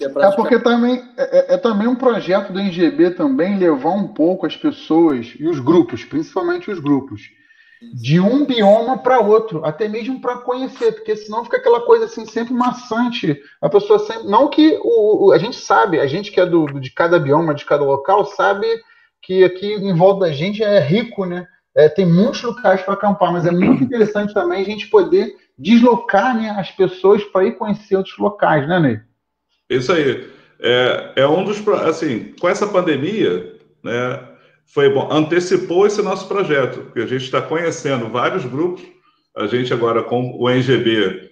É, é, porque também é, é, é, também um projeto do NGB também levar um pouco as pessoas e os grupos, principalmente os grupos, de um bioma para outro, até mesmo para conhecer, porque senão fica aquela coisa assim sempre maçante. A pessoa sempre, não que o, o a gente sabe, a gente que é do, de cada bioma, de cada local, sabe que aqui em volta da gente é rico, né? É, tem muitos locais para acampar, mas é muito interessante também a gente poder deslocar né, as pessoas para ir conhecer outros locais, né, Ney? Isso aí. É, é um dos. Assim, com essa pandemia, né, foi bom, antecipou esse nosso projeto, porque a gente está conhecendo vários grupos. A gente agora, com o NGB,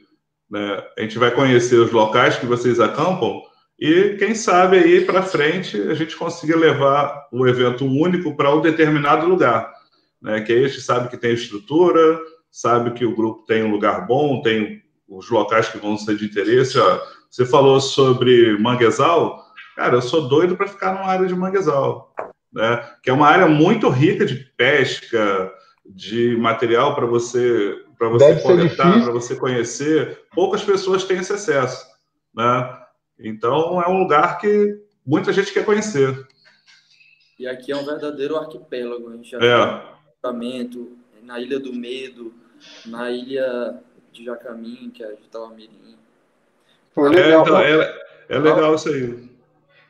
né, a gente vai conhecer os locais que vocês acampam e, quem sabe, aí para frente a gente consiga levar o evento único para um determinado lugar né, que a gente sabe que tem estrutura, sabe que o grupo tem um lugar bom, tem os locais que vão ser de interesse. Ó. Você falou sobre manguezal, cara, eu sou doido para ficar numa área de manguezal, né, que é uma área muito rica de pesca, de material para você para você coletar, para você conhecer. Poucas pessoas têm esse acesso, né? Então é um lugar que muita gente quer conhecer. E aqui é um verdadeiro arquipélago. A gente já é na Ilha do Medo, na Ilha de Jacamim, que é de Itauamirim. Pô, legal. É, então, é, é legal isso aí.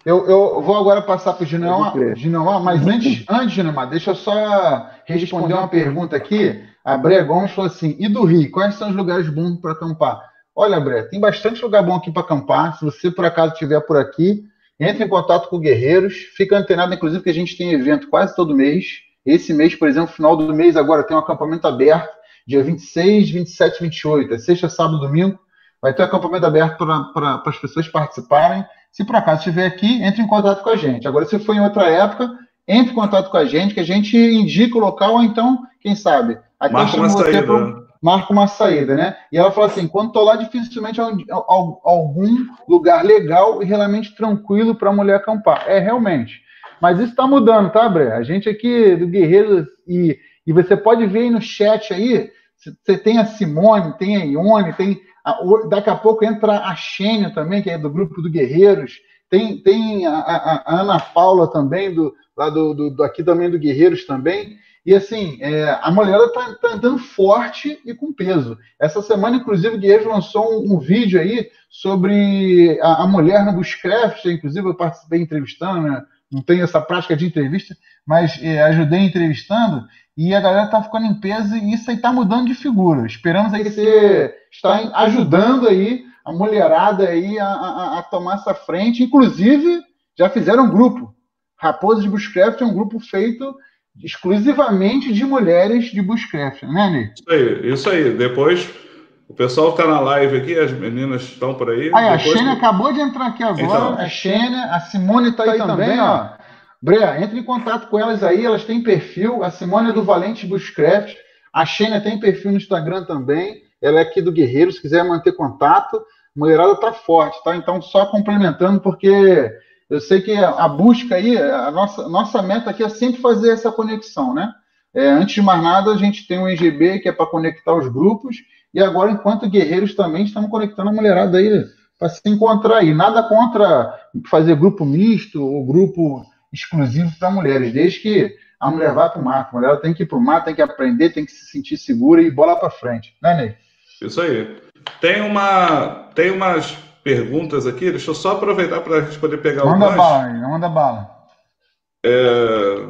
Eu, eu vou agora passar para o Gineuá, mas antes, antes, Gineuá, deixa eu só responder uma pergunta aqui. A Bré Gomes falou assim: e do Rio, quais são os lugares bons para acampar? Olha, Bré, tem bastante lugar bom aqui para acampar. Se você por acaso estiver por aqui, entre em contato com Guerreiros. Fica antenado, inclusive, que a gente tem evento quase todo mês. Esse mês, por exemplo, final do mês agora tem um acampamento aberto, dia 26, 27, 28, é sexta, sábado, domingo. Vai ter acampamento aberto para as pessoas participarem. Se por acaso estiver aqui, entre em contato com a gente. Agora, se for em outra época, entre em contato com a gente, que a gente indica o local, ou então, quem sabe, aqui marca uma saída. Pro, marca uma saída, né? E ela fala assim: quando estou lá, dificilmente é algum lugar legal e realmente tranquilo para a mulher acampar. É realmente. Mas isso está mudando, tá, Bre? A gente aqui do Guerreiros, e, e você pode ver aí no chat aí, você tem a Simone, tem a Ione, tem. Daqui a pouco entra a Xênia também, que é do grupo do Guerreiros, tem, tem a, a, Ana Paula também, do, lá do, do, do, aqui também do Guerreiros também. E assim, é, a mulherada está tá andando forte e com peso. Essa semana, inclusive, o Guerreiros lançou um, um vídeo aí sobre a, a mulher no Bushcraft, inclusive eu participei entrevistando, né? não tenho essa prática de entrevista, mas é, ajudei entrevistando e a galera tá ficando em peso e isso aí tá mudando de figura. Esperamos aí que você está ajudando aí a mulherada aí a, a, a, tomar essa frente. Inclusive, já fizeram um grupo. Raposa de Bushcraft é um grupo feito exclusivamente de mulheres de Bushcraft, né, Ney? Isso aí, isso aí. Depois o pessoal está na live aqui, as meninas estão por aí. Aí, a Xênia acabou de entrar aqui agora. Então, a Xênia, a Simone está aí, tá aí, também, também ó. Brea, entre em contato com elas aí, elas têm perfil. A Simone é do Valente Bushcraft. A Xênia tem perfil no Instagram também. Ela é aqui do Guerreiro, se quiser manter contato. Mulherada tá forte, tá? Então, só complementando, porque eu sei que a busca aí, a nossa, nossa meta aqui é sempre fazer essa conexão, né? É, antes de mais nada, a gente tem o EGB, que é para conectar os grupos, e agora, enquanto guerreiros, também estamos conectando a mulherada aí para se encontrar aí. Nada contra fazer grupo misto ou grupo exclusivo para mulheres, desde que a mulher vá para o mato. A mulher tem que ir para o mato, tem que aprender, tem que se sentir segura e bola para frente. Né, Ney? Isso aí. Tem, uma, tem umas perguntas aqui, deixa eu só aproveitar para a gente poder pegar manda o Manda bala manda bala. É,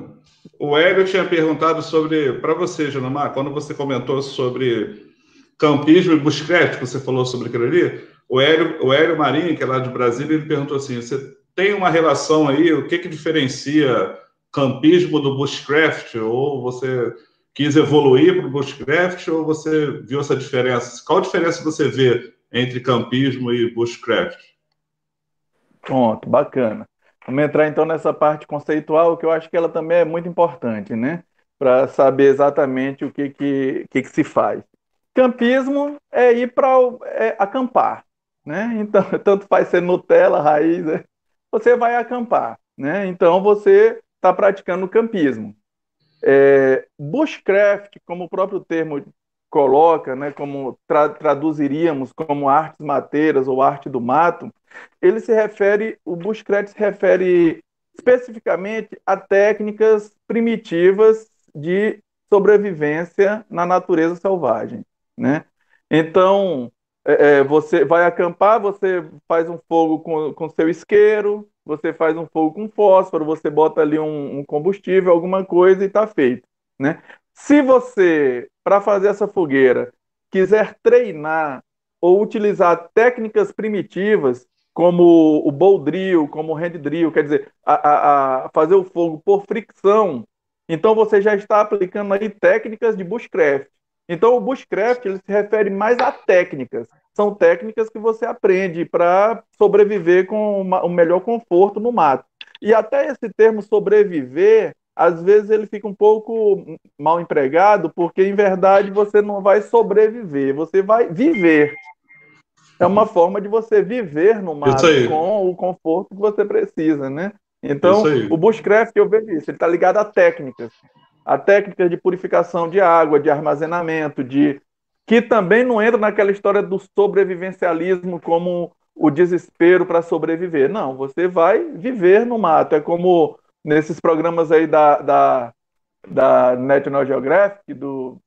o Hélio tinha perguntado sobre, para você, Janamar, quando você comentou sobre campismo e buscrete, que você falou sobre aquilo ali, o Hélio, o Hélio Marinho, que é lá de Brasília, ele perguntou assim: você tem uma relação aí, o que, que diferencia campismo do bushcraft? Ou você quis evoluir para o bushcraft, ou você viu essa diferença? Qual diferença você vê entre campismo e bushcraft? Pronto, bacana. Vamos entrar então nessa parte conceitual, que eu acho que ela também é muito importante, né? Para saber exatamente o que, que, que, que se faz. Campismo é ir para é acampar né? Então, tanto faz ser Nutella, raiz, né? Você vai acampar, né? Então, você está praticando campismo. É, bushcraft, como o próprio termo coloca, né, como tra traduziríamos como artes mateiras ou arte do mato, ele se refere, o bushcraft se refere especificamente a técnicas primitivas de sobrevivência na natureza selvagem, né? Então, é, é, você vai acampar, você faz um fogo com, com seu isqueiro, você faz um fogo com fósforo, você bota ali um, um combustível, alguma coisa e está feito. Né? Se você, para fazer essa fogueira, quiser treinar ou utilizar técnicas primitivas, como o bow drill, como o hand drill, quer dizer, a, a, a fazer o fogo por fricção, então você já está aplicando aí técnicas de bushcraft. Então, o bushcraft ele se refere mais a técnicas. São técnicas que você aprende para sobreviver com uma, um melhor conforto no mato. E até esse termo sobreviver, às vezes ele fica um pouco mal empregado, porque em verdade você não vai sobreviver, você vai viver. É uma forma de você viver no mato com o conforto que você precisa, né? Então, o bushcraft, eu vejo isso, ele está ligado a técnicas a técnica de purificação de água, de armazenamento, de que também não entra naquela história do sobrevivencialismo como o desespero para sobreviver. Não, você vai viver no mato. É como nesses programas aí da, da, da National Geographic, do,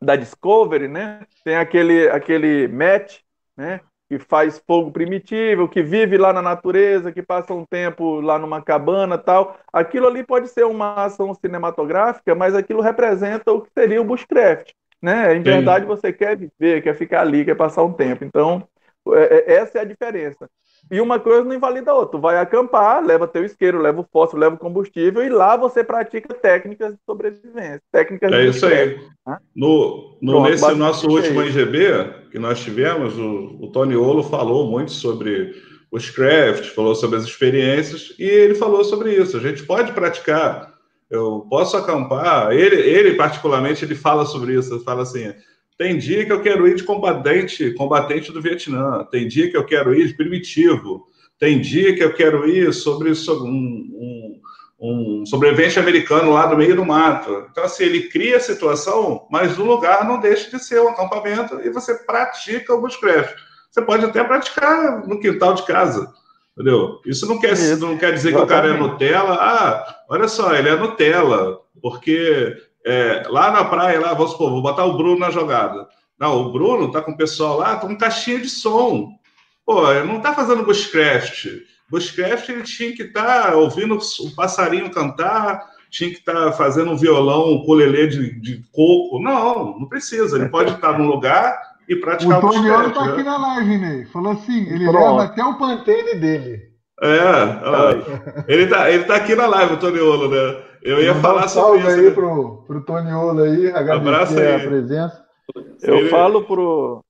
da Discovery, né? Tem aquele, aquele Matt, né? Que faz fogo primitivo, que vive lá na natureza, que passa um tempo lá numa cabana tal. Aquilo ali pode ser uma ação cinematográfica, mas aquilo representa o que seria o bushcraft. Né? Em verdade, Sim. você quer viver, quer ficar ali, quer passar um tempo. Então, é, é, essa é a diferença. E uma coisa não invalida a outra. Tu vai acampar, leva teu isqueiro, leva o fósforo, leva o combustível e lá você pratica técnicas de sobrevivência. Técnicas é isso aí. No, no Pronto, nesse nosso último aí. IGB que nós tivemos, o, o Tony Olo falou muito sobre os craft, falou sobre as experiências e ele falou sobre isso. A gente pode praticar. Eu posso acampar. Ele, ele particularmente, ele fala sobre isso. Ele fala assim tem dia que eu quero ir de combatente, combatente do Vietnã. Tem dia que eu quero ir de primitivo. Tem dia que eu quero ir sobre, sobre um, um, um, sobrevivente americano lá no meio do mato. Então, assim, ele cria a situação, mas o lugar não deixa de ser um acampamento e você pratica o bushcraft. Você pode até praticar no quintal de casa, entendeu? Isso não quer, não quer dizer que o cara é Nutella. Ah, olha só, ele é Nutella, porque é, lá na praia, lá, vamos supor, vou botar o Bruno na jogada. Não, o Bruno tá com o pessoal lá, tá com caixinha de som. Pô, ele não tá fazendo bushcraft. Bushcraft ele tinha que estar tá ouvindo o passarinho cantar, tinha que estar tá fazendo um violão, um colelê de, de coco. Não, não precisa. Ele pode estar num lugar e praticar o Toniolo está né? aqui na live, Ney. Falou assim, ele Pronto. leva até o pantene dele. É, ele tá, ele tá aqui na live, o Toniolo, né? Eu ia falar um sobre isso. aí né? pro, pro Toniolo aí, agradecer aí. a presença. Eu Ele... falo pro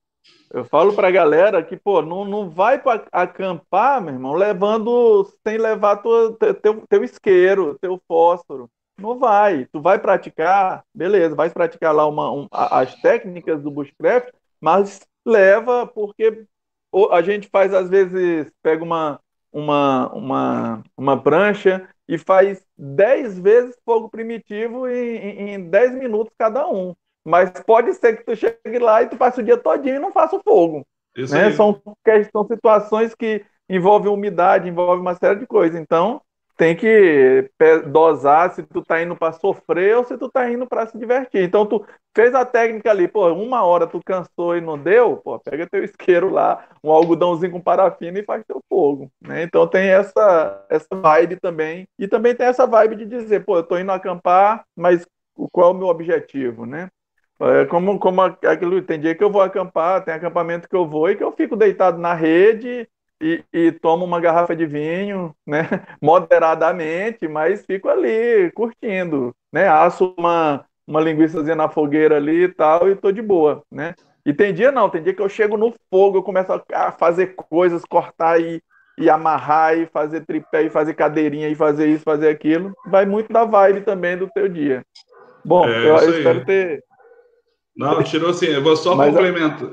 eu falo pra galera que, pô, não, não vai para acampar, meu irmão, levando, sem levar tua, teu, teu isqueiro, teu fósforo. Não vai. Tu vai praticar, beleza, vai praticar lá uma, um, as técnicas do bushcraft, mas leva, porque a gente faz, às vezes, pega uma, uma, uma, uma prancha e faz 10 vezes fogo primitivo em, em 10 minutos cada um. Mas pode ser que tu chegue lá e tu passe o dia todinho e não faça o fogo. Né? São, são situações que envolvem umidade, envolvem uma série de coisas. Então, tem que dosar se tu tá indo para sofrer ou se tu tá indo para se divertir. Então tu fez a técnica ali, pô, uma hora tu cansou e não deu, pô, pega teu isqueiro lá, um algodãozinho com parafina e faz teu fogo, né? Então tem essa essa vibe também. E também tem essa vibe de dizer, pô, eu tô indo acampar, mas qual é o meu objetivo, né? É como, como aquilo, tem dia que eu vou acampar, tem acampamento que eu vou e que eu fico deitado na rede e, e tomo uma garrafa de vinho, né? Moderadamente, mas fico ali curtindo, né? Asso uma, uma linguiçazinha na fogueira ali e tal, e tô de boa, né? E tem dia não, tem dia que eu chego no fogo, eu começo a fazer coisas, cortar e, e amarrar, e fazer tripé, e fazer cadeirinha, e fazer isso, fazer aquilo. Vai muito da vibe também do teu dia. Bom, é, eu, eu espero ter. Não, tirou assim, eu vou só complementar.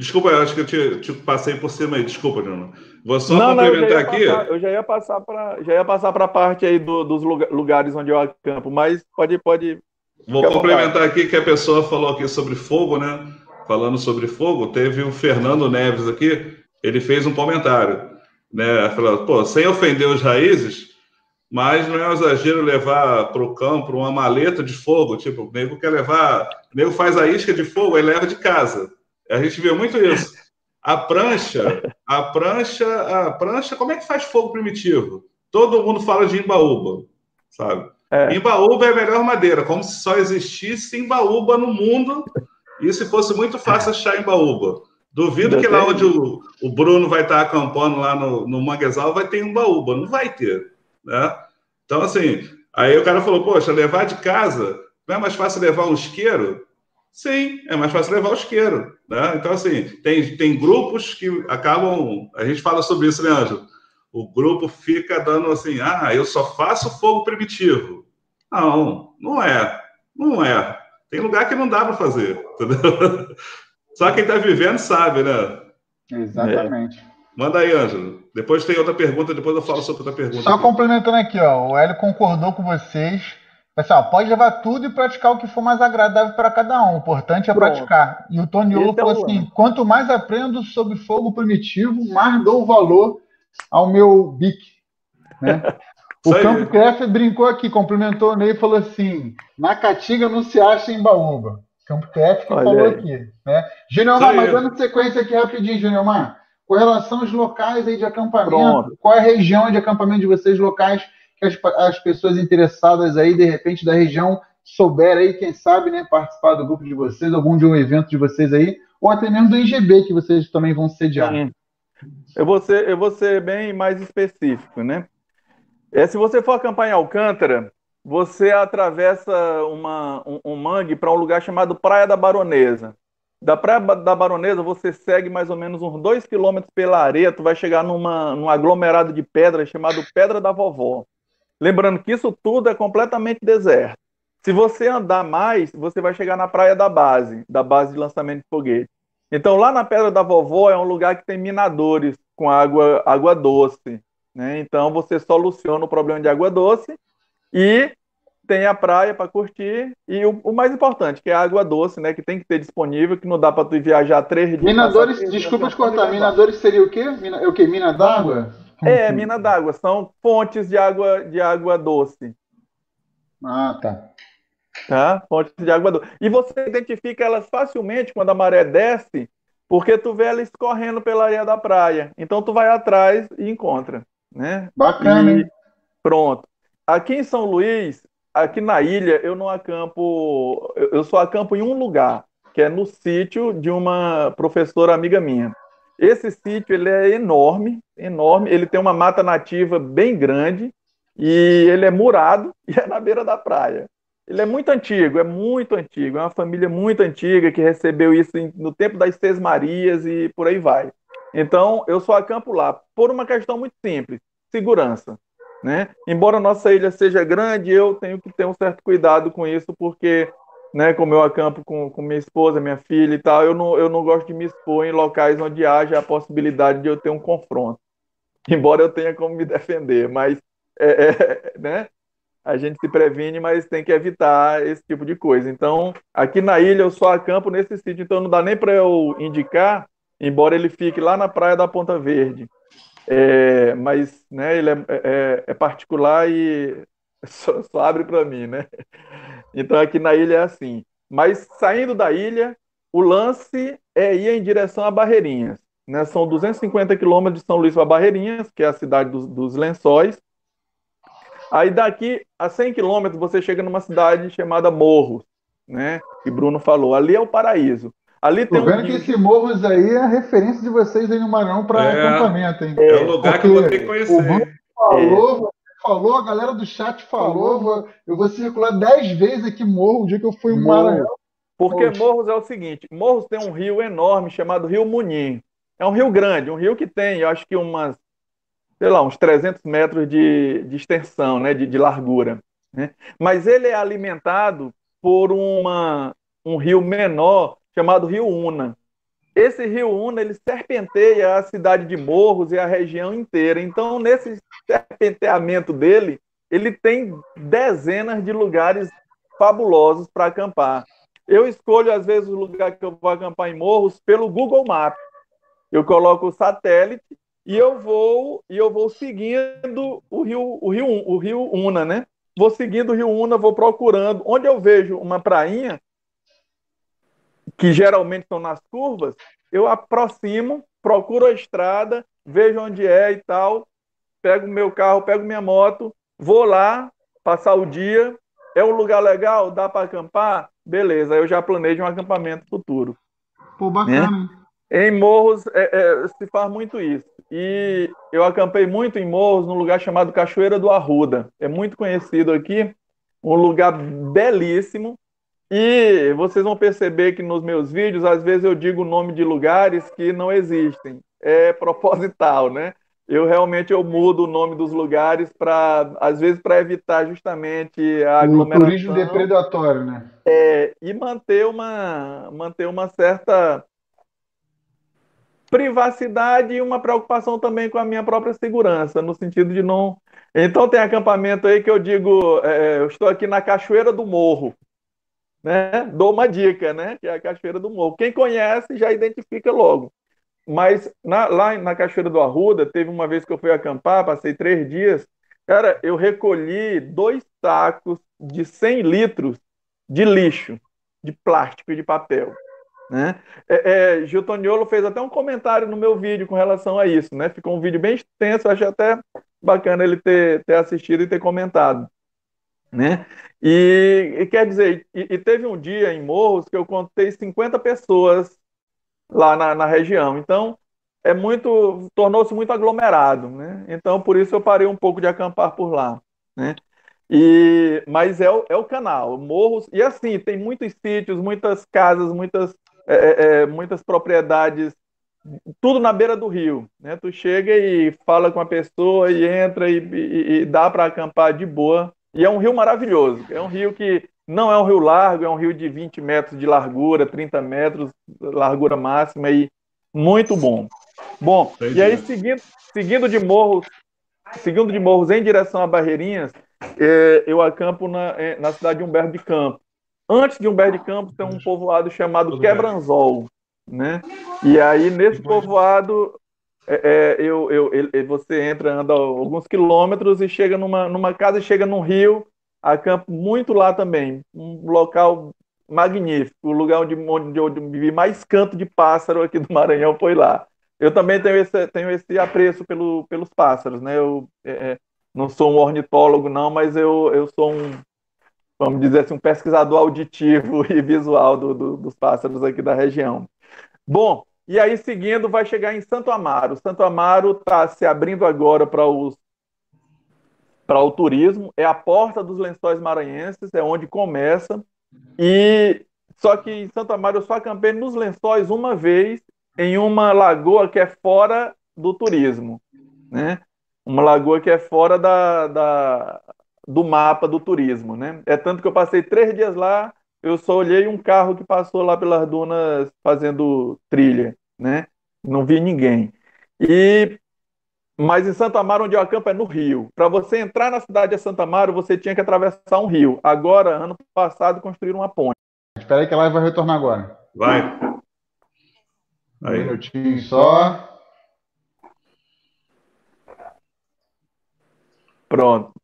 Desculpa, eu acho que eu te, te passei por cima aí. Desculpa, Bruno. Vou só não, complementar não, aqui. Passar, eu já ia passar para já ia passar para a parte aí do, dos lugares onde eu acampo, mas pode pode. Vou complementar aqui que a pessoa falou aqui sobre fogo, né? Falando sobre fogo, teve o Fernando Neves aqui. Ele fez um comentário, né? Falou, pô, sem ofender os raízes, mas não é um exagero levar para o campo uma maleta de fogo. Tipo, o nego quer levar, o nego faz a isca de fogo e leva de casa. A gente vê muito isso. A prancha, a prancha, a prancha, como é que faz fogo primitivo? Todo mundo fala de imbaúba, sabe? É. Imbaúba é a melhor madeira, como se só existisse imbaúba no mundo e se fosse muito fácil achar imbaúba. Duvido que lá onde o, o, Bruno vai estar acampando lá no, no Manguezal vai ter imbaúba, não vai ter, né? Então, assim, aí o cara falou, poxa, levar de casa, não é mais fácil levar um isqueiro? Sim, é mais fácil levar o isqueiro. Né? Então, assim, tem, tem grupos que acabam. A gente fala sobre isso, né, Ângelo? O grupo fica dando assim: ah, eu só faço fogo primitivo. Não, não é. Não é. Tem lugar que não dá para fazer, entendeu? Só quem está vivendo sabe, né? Exatamente. É. Manda aí, Ângelo. Depois tem outra pergunta, depois eu falo sobre outra pergunta. Só aqui. complementando aqui, ó. O Hélio concordou com vocês Pessoal, pode levar tudo e praticar o que for mais agradável para cada um. O importante é Pronto. praticar. E o Tony Olo falou assim: quanto mais aprendo sobre fogo primitivo, mais dou valor ao meu bic. Né? o Campo Craft brincou aqui, complementou o Ney e falou assim: na Caatinga não se acha em Baúba. Campo Craft que falou aí. aqui. Né? Júnior Mar, mas dando sequência aqui rapidinho, Júnior Mar. Com relação aos locais aí de acampamento, Pronto. qual é a região de acampamento de vocês locais? Que as, as pessoas interessadas aí, de repente, da região, souber aí, quem sabe, né, participar do grupo de vocês, algum de um evento de vocês aí, ou até mesmo do IGB, que vocês também vão sediar. Sim. Eu vou ser, eu vou ser bem mais específico, né? É, se você for acampar em Alcântara, você atravessa uma, um, um mangue para um lugar chamado Praia da Baronesa. Da Praia da Baronesa, você segue mais ou menos uns dois quilômetros pela areia, tu vai chegar numa, num aglomerado de pedras chamado Pedra da Vovó. Lembrando que isso tudo é completamente deserto. Se você andar mais, você vai chegar na praia da base, da base de lançamento de foguete. Então, lá na Pedra da Vovó é um lugar que tem minadores com água, água doce. Né? Então, você soluciona o problema de água doce e tem a praia para curtir e o, o, mais importante, que é a água doce, né? Que tem que ter disponível, que não dá para tu viajar três dias. Minadores, desculpa te cortar, minadores seria o quê? Mina, é o quê? Mina d'água? É, mina d'água, são fontes de água, de água doce. Ah, tá. Tá? Fontes de água doce. E você identifica elas facilmente quando a maré desce, porque tu vê ela escorrendo pela areia da praia. Então tu vai atrás e encontra, né? Bacana. E pronto. Aqui em São Luís, aqui na ilha, eu não acampo, eu só acampo em um lugar, que é no sítio de uma professora amiga minha. Esse sítio ele é enorme, enorme. Ele tem uma mata nativa bem grande e ele é murado e é na beira da praia. Ele é muito antigo, é muito antigo. É uma família muito antiga que recebeu isso no tempo das Seis Marias e por aí vai. Então, eu só acampo lá por uma questão muito simples: segurança. Né? Embora nossa ilha seja grande, eu tenho que ter um certo cuidado com isso, porque né, como eu acampo com, com minha esposa, minha filha e tal, eu não, eu não gosto de me expor em locais onde haja a possibilidade de eu ter um confronto. Embora eu tenha como me defender, mas é, é, né, a gente se previne, mas tem que evitar esse tipo de coisa. Então, aqui na ilha eu só acampo nesse sítio, então não dá nem para eu indicar embora ele fique lá na praia da Ponta Verde. É, mas né, ele é, é, é particular e só, só abre para mim, né? Então aqui na ilha é assim. Mas saindo da ilha, o lance é ir em direção a Barreirinhas. Né? São 250 quilômetros de São Luís para Barreirinhas, que é a cidade dos, dos lençóis. Aí daqui a 100 quilômetros você chega numa cidade chamada Morros, né? Que Bruno falou. Ali é o paraíso. Ali Tô tem vendo um... que esse Morros aí é a referência de vocês aí no Maranhão para é, acampamento, hein? É, o lugar Porque que eu vou ter que conhecer. O Bruno falou, é falou, a galera do chat falou, eu vou circular dez vezes aqui Morro, o dia que eu fui em Maranhão. Porque Poxa. Morros é o seguinte, Morros tem um rio enorme chamado Rio Munim. É um rio grande, um rio que tem, eu acho que umas, sei lá, uns 300 metros de, de extensão, né, de, de largura. Né? Mas ele é alimentado por uma, um rio menor chamado Rio Una. Esse rio Una ele serpenteia a cidade de Morros e a região inteira. Então, nesse serpenteamento dele, ele tem dezenas de lugares fabulosos para acampar. Eu escolho, às vezes, o lugar que eu vou acampar em Morros pelo Google Maps. Eu coloco o satélite e eu vou e eu vou seguindo o rio, o rio, o rio Una, né? Vou seguindo o rio Una, vou procurando. Onde eu vejo uma prainha, que geralmente estão nas curvas, eu aproximo, procuro a estrada, vejo onde é e tal, pego meu carro, pego minha moto, vou lá passar o dia. É um lugar legal? Dá para acampar? Beleza, eu já planejo um acampamento futuro. Pô, bacana. Né? Em Morros é, é, se faz muito isso. E eu acampei muito em Morros, num lugar chamado Cachoeira do Arruda. É muito conhecido aqui, um lugar belíssimo. E vocês vão perceber que nos meus vídeos, às vezes eu digo o nome de lugares que não existem. É proposital, né? Eu realmente eu mudo o nome dos lugares para, às vezes, para evitar justamente a aglomeração. O turismo depredatório, né? É, e manter uma, manter uma certa privacidade e uma preocupação também com a minha própria segurança, no sentido de não. Então tem acampamento aí que eu digo, é, eu estou aqui na Cachoeira do Morro né? Dou uma dica, né? Que é a Cachoeira do Morro. Quem conhece já identifica logo. Mas na, lá na Cachoeira do Arruda, teve uma vez que eu fui acampar, passei três dias. Cara, eu recolhi dois sacos de 100 litros de lixo, de plástico e de papel. Né? É, é, Giltoniolo fez até um comentário no meu vídeo com relação a isso. Né? Ficou um vídeo bem extenso, achei até bacana ele ter, ter assistido e ter comentado. Né? E, e quer dizer, e, e, teve um dia em Morros que eu contei 50 pessoas lá na, na região. Então, é muito, tornou-se muito aglomerado, né? Então, por isso eu parei um pouco de acampar por lá, né? E, mas é o, é o canal, Morros, e assim, tem muitos sítios, muitas casas, muitas, é, é, é muitas propriedades, tudo na beira do rio, né? Tu chega e fala com a pessoa e entra e, e, e dá para acampar de boa, e é um rio maravilhoso. É um rio que não é um rio largo, é um rio de 20 metros de largura, 30 metros, largura máxima e muito bom. Bom, Entendi. e aí seguindo, seguindo de morros, seguindo de morros em direção a Barreirinhas, é, eu acampo na, é, na cidade de Humberto de Campos. Antes de Humberto de Campos tem um povoado chamado Quebranzol, né? E aí nesse povoado é, é, eu, eu, você entra, anda alguns quilômetros e chega numa, numa casa chega num rio, acampo muito lá também. Um local magnífico, o lugar onde, onde eu vi mais canto de pássaro aqui do Maranhão foi lá. Eu também tenho esse, tenho esse apreço pelo, pelos pássaros, né? Eu é, é, não sou um ornitólogo, não, mas eu, eu sou um, vamos dizer assim, um pesquisador auditivo e visual do, do, dos pássaros aqui da região. Bom, e aí, seguindo, vai chegar em Santo Amaro. Santo Amaro está se abrindo agora para para o turismo, é a porta dos lençóis maranhenses, é onde começa. E só que em Santo Amaro eu só acampei nos lençóis uma vez em uma lagoa que é fora do turismo, né? Uma lagoa que é fora da, da, do mapa do turismo, né? É tanto que eu passei três dias lá, eu só olhei um carro que passou lá pelas dunas fazendo trilha né? Não vi ninguém. E mas em Santa Amaro, onde eu acampo, é no Rio. Para você entrar na cidade de Santa Amaro, você tinha que atravessar um rio. Agora, ano passado, construíram uma ponte. Espera aí que ela vai retornar agora. Vai. Aí. Um minutinho só. Pronto.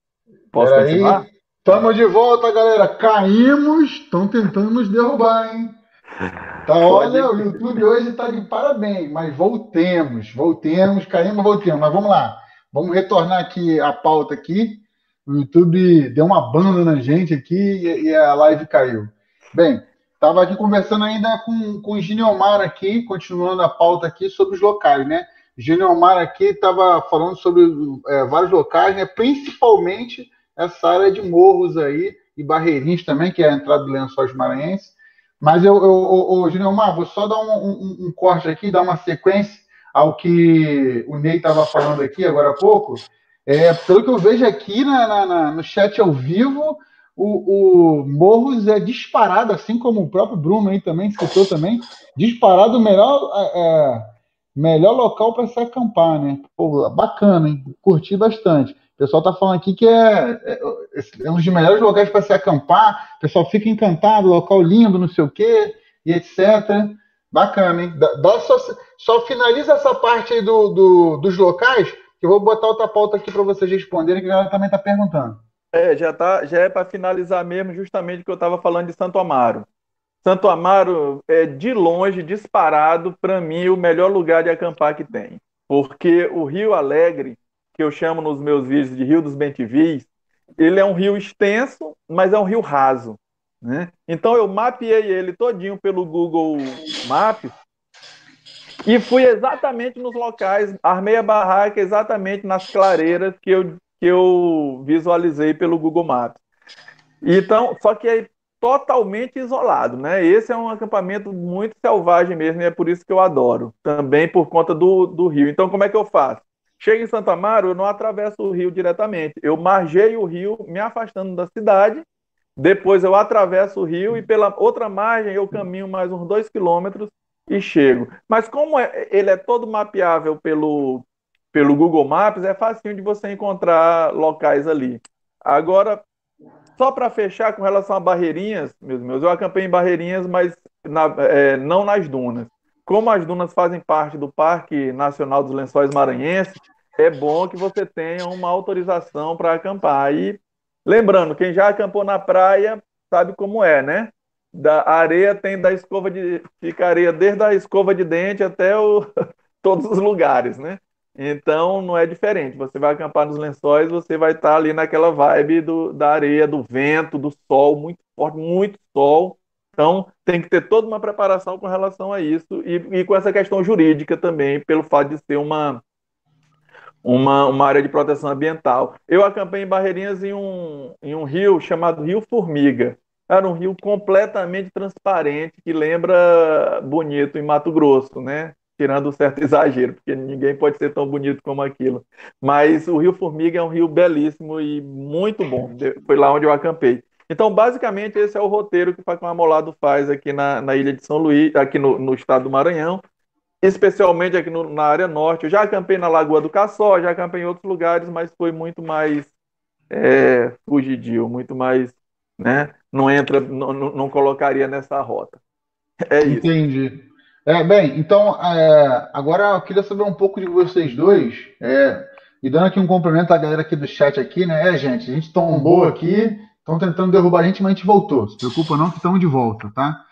Posso Pera continuar? Aí. Estamos de volta, galera. Caímos, estão tentando nos derrubar, hein? Tá, olha, o YouTube hoje está de parabéns, mas voltemos, voltemos, caímos, voltemos. Mas vamos lá, vamos retornar aqui a pauta aqui. O YouTube deu uma banda na gente aqui e, a live caiu. Bem, estava aqui conversando ainda com, com o Gineomar aqui, continuando a pauta aqui sobre os locais, né? O Gineomar aqui estava falando sobre é, vários locais, né? Principalmente essa área de morros aí e barreirinhos também, que é a entrada do Lençóis Maranhense. Mas eu, eu, eu, Mar, vou só dar um, um, um, corte aqui, dar uma sequência ao que o Ney estava falando aqui agora há pouco. É, pelo que eu vejo aqui na, na, na, no chat ao vivo, o, o, Morros é disparado, assim como o próprio Bruno aí também citou também, disparado o melhor, é, é melhor local para se acampar, né? Pô, bacana, hein? Curti bastante. O pessoal está falando aqui que é, é, é, um dos melhores lugares para se acampar. O pessoal fica encantado, local lindo, não sei o quê, e etc. Bacana, hein? Dá, só, só, finaliza essa parte aí do, do, dos locais, que eu vou botar outra pauta aqui para vocês responderem, que ela também está perguntando. É, já, tá, já é para finalizar mesmo, justamente o que eu estava falando de Santo Amaro. Santo Amaro é de longe, disparado, para mim, o melhor lugar de acampar que tem. Porque o Rio Alegre que eu chamo nos meus vídeos de Rio dos Bentivis, ele é um rio extenso, mas é um rio raso. Né? Então eu mapeei ele todinho pelo Google Maps e fui exatamente nos locais, armei a barraca exatamente nas clareiras que eu, que eu visualizei pelo Google Maps. Então, só que é totalmente isolado, né? Esse é um acampamento muito selvagem mesmo, e é por isso que eu adoro, também por conta do, do rio. Então, como é que eu faço? Chego em Santa Amaro, eu não atravesso o rio diretamente. Eu margeio o rio, me afastando da cidade. Depois eu atravesso o rio e pela outra margem eu caminho mais uns dois quilômetros e chego. Mas como é, ele é todo mapeável pelo, pelo Google Maps, é facinho de você encontrar locais ali. Agora, só para fechar com relação a barreirinhas, meus meus, eu acampei em barreirinhas, mas na, é, não nas dunas. Como as dunas fazem parte do Parque Nacional dos Lençóis Maranhenses, é bom que você tenha uma autorização para acampar. E lembrando, quem já acampou na praia sabe como é, né? Da areia tem da escova de fica areia desde a escova de dente até o, todos os lugares, né? Então não é diferente. Você vai acampar nos lençóis, você vai estar ali naquela vibe do, da areia, do vento, do sol muito forte, muito sol. Então, tem que ter toda uma preparação com relação a isso e, e, com essa questão jurídica também, pelo fato de ser uma, uma, uma área de proteção ambiental. Eu acampei em Barreirinhas em um, em um rio chamado Rio Formiga. Era um rio completamente transparente, que lembra bonito em Mato Grosso, né? Tirando um certo exagero, porque ninguém pode ser tão bonito como aquilo. Mas o Rio Formiga é um rio belíssimo e muito bom. Foi lá onde eu acampei. Então, basicamente, esse é o roteiro que o Facão Amolado faz aqui na, na ilha de São Luís, aqui no, no estado do Maranhão, especialmente aqui no, na área norte. Eu já acampei na Lagoa do Caçó, já acampei em outros lugares, mas foi muito mais é, fugidio, muito mais, né? Não entra, não, não colocaria nessa rota. É isso. Entendi. É, bem, então, é, agora eu queria saber um pouco de vocês dois, é, e dando aqui um cumprimento à galera aqui do chat aqui, né? É, gente, a gente tombou aqui, Estão tentando derrubar a gente, mas a gente voltou. Se preocupa não que estamos de volta, tá?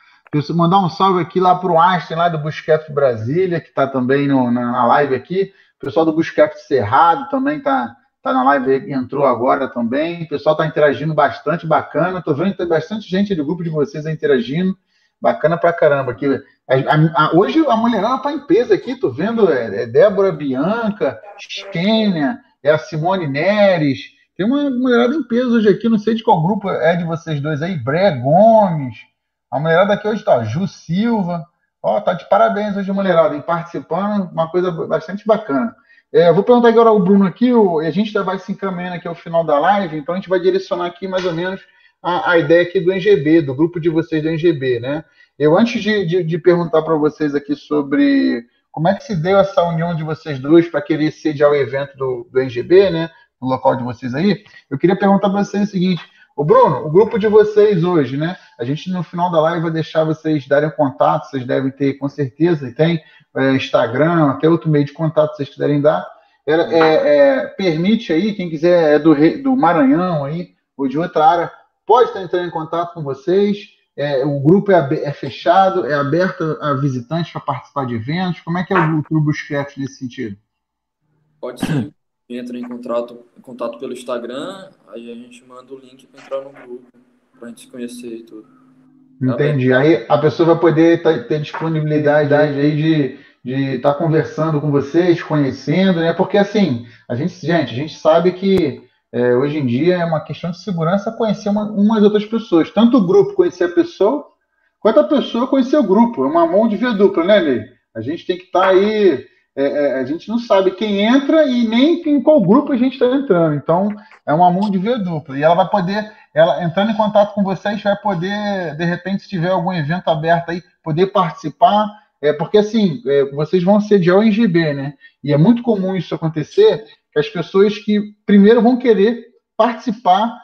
Mandar um salve aqui lá para o Einstein, lá do Busquets Brasília, que está também no, na, na, live aqui. O pessoal do Busquets Cerrado também está tá na live, entrou agora também. O pessoal está interagindo bastante, bacana. Estou vendo que tem bastante gente do grupo de vocês interagindo. Bacana pra caramba. Aqui, a, a, a, hoje a mulherada está em peso aqui, tô vendo. É, é Débora Bianca, Xênia, é a Simone Neres, tem uma mulherada em peso hoje aqui, não sei de qual grupo é de vocês dois aí. Bré Gomes. A mulherada aqui hoje tá, Ju Silva. Ó, tá de parabéns hoje, mulherada, em participando, uma coisa bastante bacana. É, vou perguntar agora ao Bruno aqui, o, a gente vai se encaminhando aqui ao final da live, então a gente vai direcionar aqui mais ou menos a, a ideia aqui do NGB, do grupo de vocês do NGB, né? Eu, antes de, de, de perguntar para vocês aqui sobre como é que se deu essa união de vocês dois para querer sediar o evento do, do NGB, né? No local de vocês aí, eu queria perguntar para vocês o seguinte: O Bruno, o grupo de vocês hoje, né? A gente no final da live vai deixar vocês darem contato, vocês devem ter com certeza, e tem é, Instagram, até outro meio de contato vocês quiserem dar. É, é, é, permite aí, quem quiser é do, do Maranhão aí, ou de outra área, pode estar entrando em contato com vocês. É, o grupo é, é, fechado, é aberto a visitantes para participar de eventos. Como é que é o Clube Busquets nesse sentido? Pode sim. Entra em contato, em contato pelo Instagram, aí a gente manda o link para entrar no grupo, para a gente se conhecer e tudo. Tá Entendi. Tá aí a pessoa vai poder ter disponibilidade aí de de estar tá conversando com vocês, conhecendo, né? Porque assim, a gente, gente, a gente sabe que é, hoje em dia é uma questão de segurança conhecer uma, umas outras pessoas. Tanto o grupo conhecer a pessoa, quanto a pessoa conhecer o grupo. É uma mão de via dupla, né, Ney? A gente tem que estar tá aí. É, é, a gente não sabe quem entra e nem em qual grupo a gente está entrando. Então, é uma mão de via dupla. E ela vai poder, ela entrando em contato com vocês, vai poder, de repente, se tiver algum evento aberto aí, poder participar é porque assim, é, vocês vão sediar o NGB, né? E é muito comum isso acontecer, que as pessoas que primeiro vão querer participar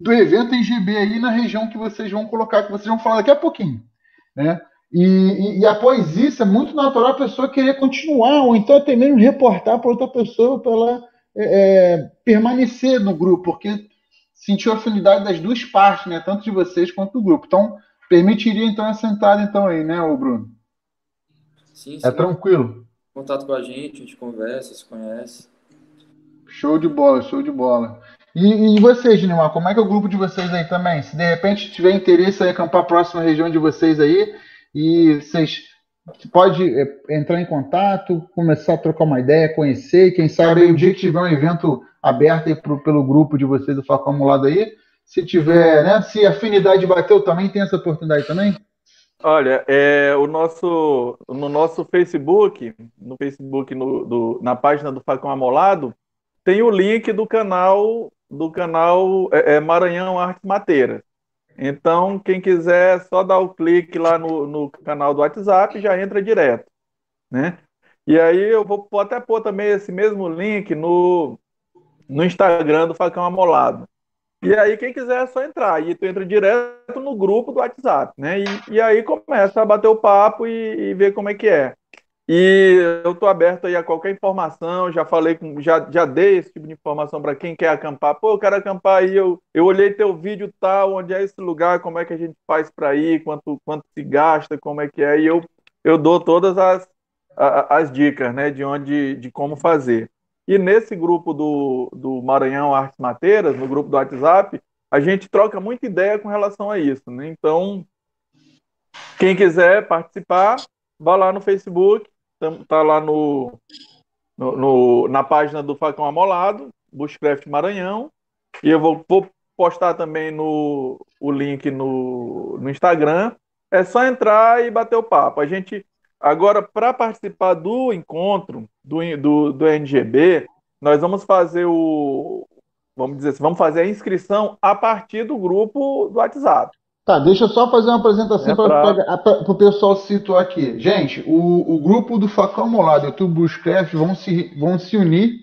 do evento NGB aí na região que vocês vão colocar, que vocês vão falar daqui a pouquinho, né? E, e, e após isso, é muito natural a pessoa querer continuar, ou então até mesmo reportar para outra pessoa para ela é, é, permanecer no grupo, porque sentiu a afinidade das duas partes, né? Tanto de vocês quanto do grupo. Então, permitiria então essa entrada então aí, né, o Bruno? Sim, sim. É tranquilo. Contato com a gente, a gente conversa, se conhece. Show de bola, show de bola. E, e vocês, Nilmar, como é que é o grupo de vocês aí também? Se de repente tiver interesse em acampar próxima região de vocês aí, e vocês pode é, entrar em contato, começar a trocar uma ideia, conhecer, quem sabe aí o dia que tiver um evento aberto aí pro, pelo grupo de vocês do Facão Acumulado aí, se tiver, né, se a afinidade bateu também, tem essa oportunidade também? Olha, é, o nosso, no nosso Facebook, no Facebook, no, do, na página do Facão Amolado, tem o link do canal do canal é, é, Maranhão Arte Mateira. Então, quem quiser, só dar o clique lá no, no canal do WhatsApp e já entra direto, né? E aí eu vou até pôr também esse mesmo link no, no Instagram do Facão Amolado. E aí, quem quiser é só entrar. E tu entra direto no grupo do WhatsApp, né? E, e aí começa a bater o papo e, e ver como é que é. E eu estou aberto aí a qualquer informação, já falei com, já, já dei esse tipo de informação para quem quer acampar. Pô, eu quero acampar aí, eu, eu olhei teu vídeo tal, onde é esse lugar, como é que a gente faz para ir, quanto, quanto se gasta, como é que é, e eu, eu dou todas as, as dicas, né, de onde, de como fazer. E nesse grupo do, do Maranhão Artes Mateiras, no grupo do WhatsApp, a gente troca muita ideia com relação a isso. Né? Então, quem quiser participar, vá lá no Facebook, tá lá no, no, no na página do Facão Amolado, Bushcraft Maranhão, e eu vou, vou postar também no, o link no, no Instagram. É só entrar e bater o papo. A gente Agora, para participar do encontro do, do, do NGB, nós vamos fazer o. Vamos dizer assim, vamos fazer a inscrição a partir do grupo do WhatsApp. Tá, deixa eu só fazer uma apresentação é para o pessoal se situar aqui. Gente, o, o grupo do Facão Molado e o Bushcraft vão se, vão se unir,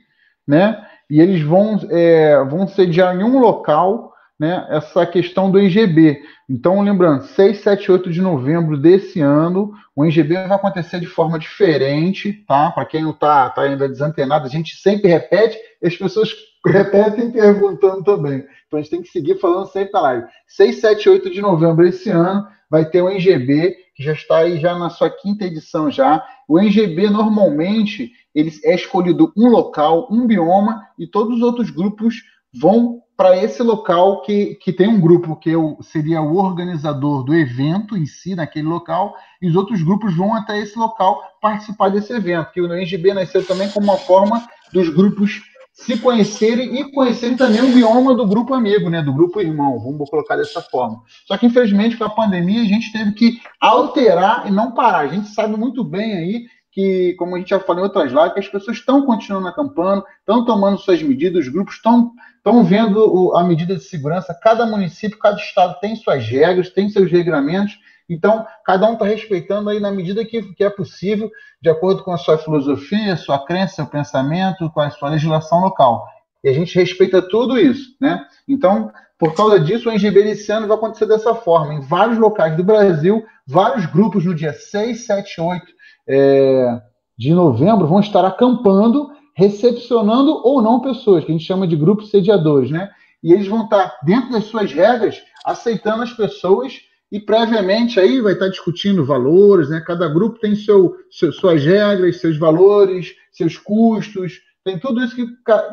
né? E eles vão, é, vão sediar em um local né, essa questão do NGB. Então, lembrando, 6, 7, 8 de novembro desse ano, o NGB vai acontecer de forma diferente, tá? Para quem não está tá ainda desantenado, a gente sempre repete, as pessoas repetem perguntando também. Então a gente tem que seguir falando sempre na live. 6, 7, 8 de novembro esse ano vai ter o NGB, que já está aí já na sua quinta edição já. O NGB normalmente ele é escolhido um local, um bioma e todos os outros grupos vão para esse local que, que tem um grupo que eu, seria o organizador do evento em si, naquele local, e os outros grupos vão até esse local participar desse evento, que o NGB nasceu também como uma forma dos grupos se conhecerem e conhecerem também o bioma do grupo amigo, né, do grupo irmão, vamos colocar dessa forma. Só que, infelizmente, com a pandemia, a gente teve que alterar e não parar. A gente sabe muito bem aí que, como a gente já falou em outras lives, as pessoas estão continuando acampando, estão tomando suas medidas, os grupos estão estão vendo a medida de segurança. Cada município, cada estado tem suas regras, tem seus regramentos. Então, cada um está respeitando aí na medida que, que é possível, de acordo com a sua filosofia, sua crença, seu pensamento, com a sua legislação local. E a gente respeita tudo isso, né? Então, por causa disso, o NGB desse ano vai acontecer dessa forma. Em vários locais do Brasil, vários grupos no dia 6, 7, 8 é, de novembro vão estar acampando, recepcionando ou não pessoas, que a gente chama de grupos sediadores, né? E eles vão estar, dentro das suas regras, aceitando as pessoas e previamente aí vai estar discutindo valores, né? Cada grupo tem seu, seu, suas regras, seus valores, seus custos, tem tudo isso que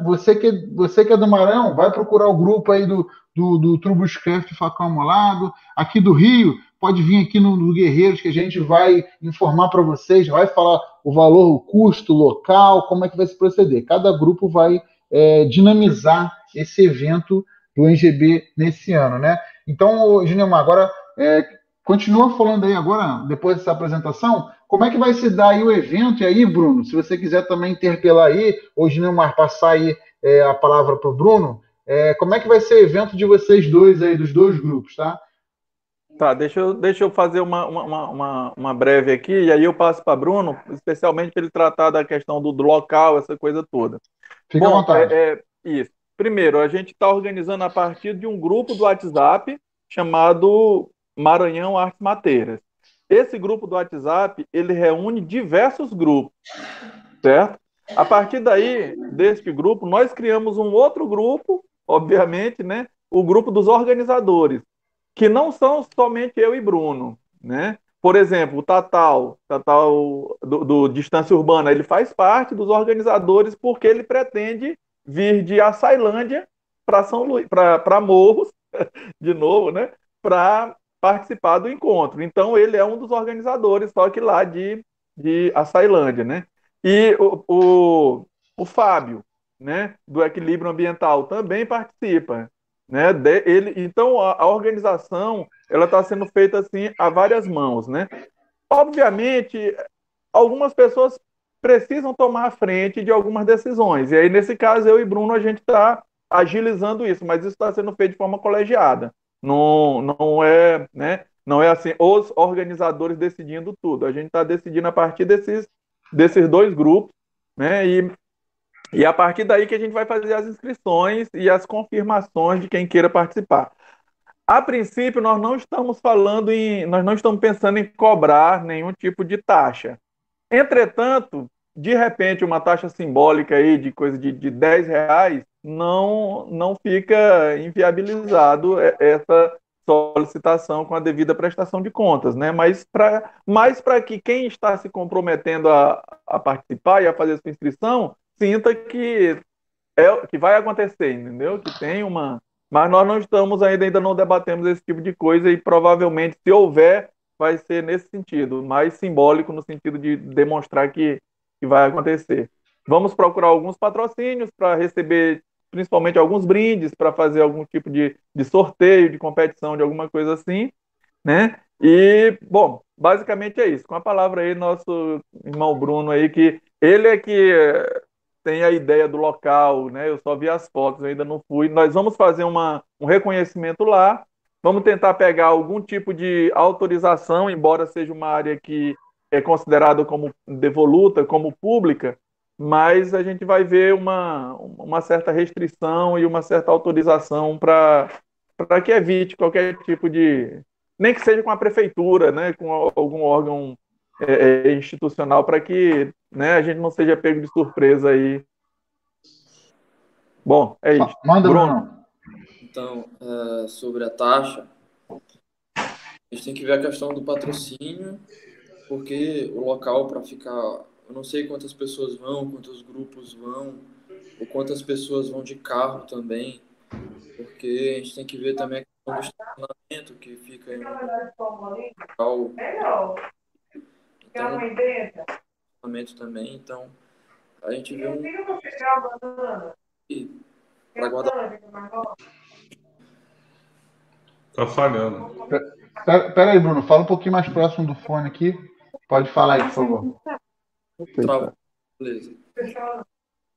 você que você que é do Marão vai procurar o grupo aí do do, do Trubuscraft Facão Molado, aqui do Rio, pode vir aqui no, no Guerreiros que a gente vai informar para vocês, vai falar o valor, o custo local, como é que vai se proceder. Cada grupo vai é, dinamizar esse evento do NGB nesse ano, né? Então, Ginelmar, agora é, continua falando aí agora, depois dessa apresentação, como é que vai se dar aí o evento? E aí, Bruno, se você quiser também interpelar aí, ou Ginelmar passar aí é, a palavra para o Bruno, é, como é que vai ser o evento de vocês dois aí, dos dois grupos, tá? Tá, deixa eu, deixa eu fazer uma, uma, uma, uma breve aqui, e aí eu passo para Bruno, especialmente para ele tratar da questão do, do, local, essa coisa toda. Fica Bom, à vontade. É, é, isso. Primeiro, a gente está organizando a partir de um grupo do WhatsApp chamado Maranhão Artes Mateiras. Esse grupo do WhatsApp, ele reúne diversos grupos, certo? A partir daí, deste grupo, nós criamos um outro grupo, obviamente, né? O grupo dos organizadores, que não são somente eu e Bruno, né? Por exemplo, o Tatal, Tatal do, do Distância Urbana, ele faz parte dos organizadores porque ele pretende vir de Açailândia para São para Morros, de novo, né? Para participar do encontro. Então ele é um dos organizadores, só que lá de, de Açailândia, né? E o, o, o Fábio, né, do Equilíbrio Ambiental, também participa. Né? De, ele, então, a, a organização ela está sendo feita assim a várias mãos. Né? Obviamente, algumas pessoas precisam tomar a frente de algumas decisões. E aí, nesse caso, eu e Bruno, a gente está agilizando isso, mas isso está sendo feito de forma colegiada. Não, não é, né? Não é assim, os organizadores decidindo tudo. A gente está decidindo a partir desses, desses dois grupos, né? E, e a partir daí que a gente vai fazer as inscrições e as confirmações de quem queira participar. A princípio, nós não estamos falando em, nós não estamos pensando em cobrar nenhum tipo de taxa. Entretanto, de repente, uma taxa simbólica aí de coisa de, de 10 reais não, não fica inviabilizado essa solicitação com a devida prestação de contas, né? Mas para mais para que quem está se comprometendo a, a participar e a fazer sua inscrição sinta que é que vai acontecer, entendeu? Que tem uma, mas nós não estamos ainda ainda não debatemos esse tipo de coisa e provavelmente se houver vai ser nesse sentido, mais simbólico no sentido de demonstrar que, que vai acontecer. Vamos procurar alguns patrocínios para receber principalmente alguns brindes para fazer algum tipo de, de sorteio, de competição, de alguma coisa assim, né? E, bom, basicamente é isso. Com a palavra aí, nosso irmão Bruno aí, que ele é que tem a ideia do local, né? Eu só vi as fotos, ainda não fui. Nós vamos fazer uma, um reconhecimento lá, vamos tentar pegar algum tipo de autorização, embora seja uma área que é considerada como devoluta, como pública, mas a gente vai ver uma, uma certa restrição e uma certa autorização para que evite qualquer tipo de. Nem que seja com a prefeitura, né, com algum órgão é, é institucional, para que né, a gente não seja pego de surpresa aí. Bom, é isso. Manda, Bruno. Então, é, sobre a taxa, a gente tem que ver a questão do patrocínio, porque o local para ficar eu não sei quantas pessoas vão, quantos grupos vão, ou quantas pessoas vão de carro também, porque a gente tem que ver também a questão do estacionamento que fica em um local. Então, estacionamento também, então a gente vê um. Para guardar. Tá falhando. Pera aí, Bruno, fala um pouquinho mais próximo do fone aqui. Pode falar aí, por favor. Beleza.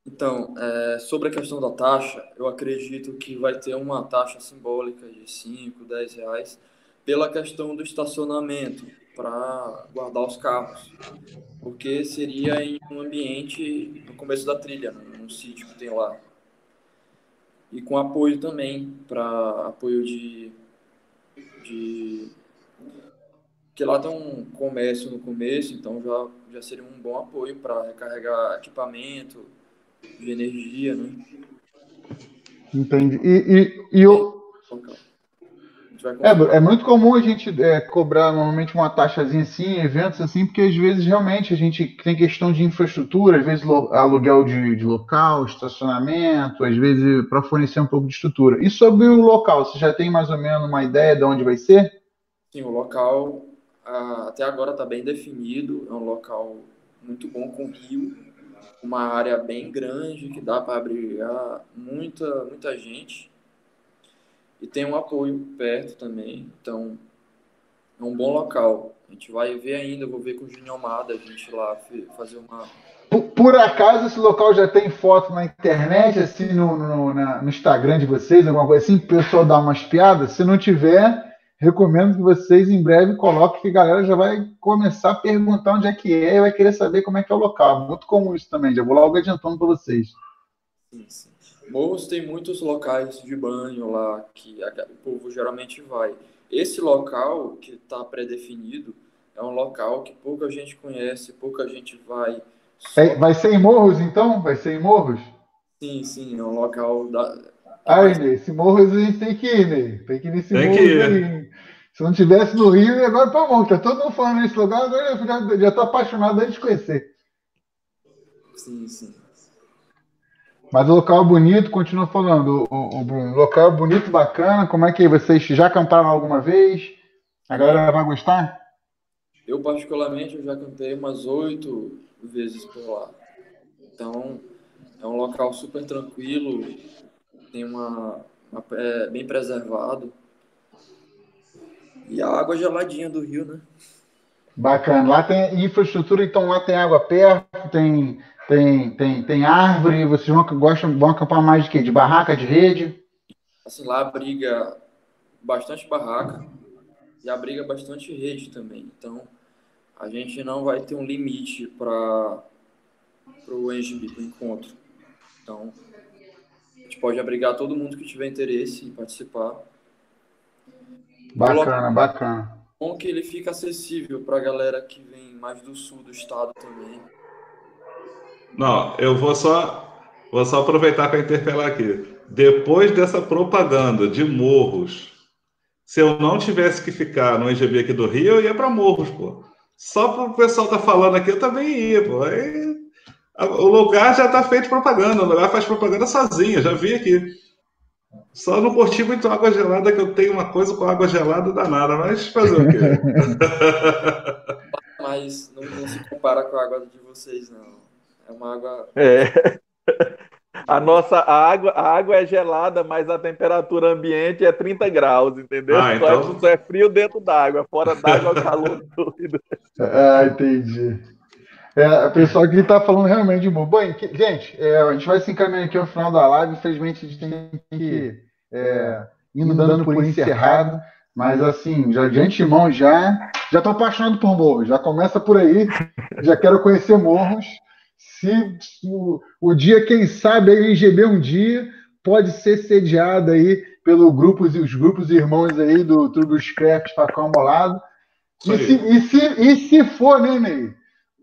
Então, é, sobre a questão da taxa, eu acredito que vai ter uma taxa simbólica de 5, 10 reais pela questão do estacionamento para guardar os carros, porque seria em um ambiente no começo da trilha, num sítio que tem lá. e com apoio também, para apoio de, de. Que lá tem um comércio no começo, então já, já seria um bom apoio para recarregar equipamento de energia, né? Entendi. E, e, e eu. É, é, muito comum a gente é, cobrar normalmente uma taxazinha assim, eventos assim, porque às vezes realmente a gente tem questão de infraestrutura, às vezes aluguel de, de local, estacionamento, às vezes para fornecer um pouco de estrutura. E sobre o local, você já tem mais ou menos uma ideia de onde vai ser? Sim, o local até agora está bem definido, é um local muito bom com rio, uma área bem grande que dá para abrigar muita, muita gente e tem um apoio perto também, então é um bom local. A gente vai ver ainda, vou ver com o Júnior Almada, a gente lá fazer uma. Por, por, acaso esse local já tem foto na internet, assim, no, no, na, no Instagram de vocês, alguma coisa assim, o pessoal dar umas piadas? Se não tiver, recomendo que vocês em breve coloquem, que a galera já vai começar a perguntar onde é que é e vai querer saber como é que é o local. Muito comum isso também, já vou logo adiantando para vocês. Sim, sim. Morros tem muitos locais de banho lá que o povo geralmente vai. Esse local que está pré-definido é um local que pouca gente conhece, pouca gente vai. Só... É, vai ser em Morros, então? Vai ser em Morros? Sim, sim, é um local da. Aí, Ney, esse Morros a gente tem que ir, Ney. Tem que ir nesse tem Morros aí. Se não tivesse no Rio, e agora para Morros. Tá todo mundo falando nesse lugar, agora eu já, já tô apaixonado antes de conhecer. Sim, sim. Mas o local bonito, continua falando. O, o, local bonito, bacana. Como é que vocês já acamparam alguma vez? A galera vai gostar? Eu, particularmente, eu já acampei umas oito vezes por lá. Então, é um local super tranquilo, tem uma, uma é bem preservado. E a água geladinha do rio, né? Bacana. Lá tem infraestrutura, então lá tem água perto, tem tem, tem, tem árvore, vocês vão, gostam, vão acampar mais de quê? De barraca, de rede? Assim, lá abriga bastante barraca e abriga bastante rede também. Então, a gente não vai ter um limite para o NGB, para o encontro. Então, a gente pode abrigar todo mundo que tiver interesse em participar. Bacana, bacana. Bom que ele fica acessível para a galera que vem mais do sul do estado também. Não, eu vou só, vou só aproveitar para interpelar aqui. Depois dessa propaganda de Morros, se eu não tivesse que ficar no EGB aqui do Rio, eu ia para Morros, pô. Só para o pessoal tá falando aqui, eu também ia, pô. Aí, o lugar já está feito propaganda, o lugar faz propaganda sozinho, já vi aqui. Só não curti muito água gelada, que eu tenho uma coisa com água gelada danada, mas fazer o quê? mas não, não se compara com a água de vocês, não. É uma água. É. A nossa a água, a água é gelada, mas a temperatura ambiente é 30 graus, entendeu? Ah, então... Só é frio dentro d'água, fora d'água é calor doido. Ah, entendi. É, o pessoal aqui está falando realmente de boa. Bom, gente, é, a gente vai se encaminhando aqui ao final da live. Infelizmente, a gente tem que é, indo dando por encerrado. Mas assim, já de antemão já já estou apaixonado por morros. Já começa por aí. Já quero conhecer morros se o, o dia, quem sabe, a IGB um dia pode ser sediado aí pelo grupos e os grupos irmãos aí do Turbo Scraps Facão Molado. E se, e, se, e se for, né, Ney?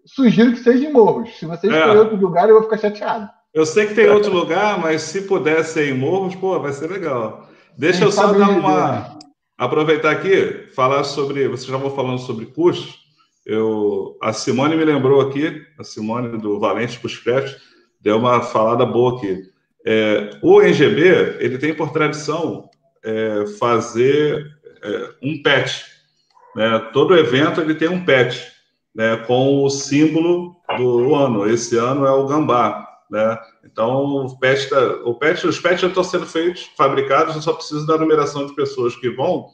Sugiro que seja em Morros. Se você escolher é. outro lugar, eu vou ficar chateado. Eu sei que tem outro lugar, mas se puder ser em Morros, pô, vai ser legal. Deixa Quem eu só dar uma. Aproveitar aqui, falar sobre. Vocês já vão falando sobre custos. Eu, a Simone me lembrou aqui, a Simone do Valente Puscret, deu uma falada boa aqui. É, o NGB ele tem por tradição é, fazer é, um patch. Né? Todo evento ele tem um patch né? com o símbolo do ano. Esse ano é o gambá. Né? Então, o patch, tá, o patch, os patches estão sendo feitos, fabricados, eu só preciso da numeração de pessoas que vão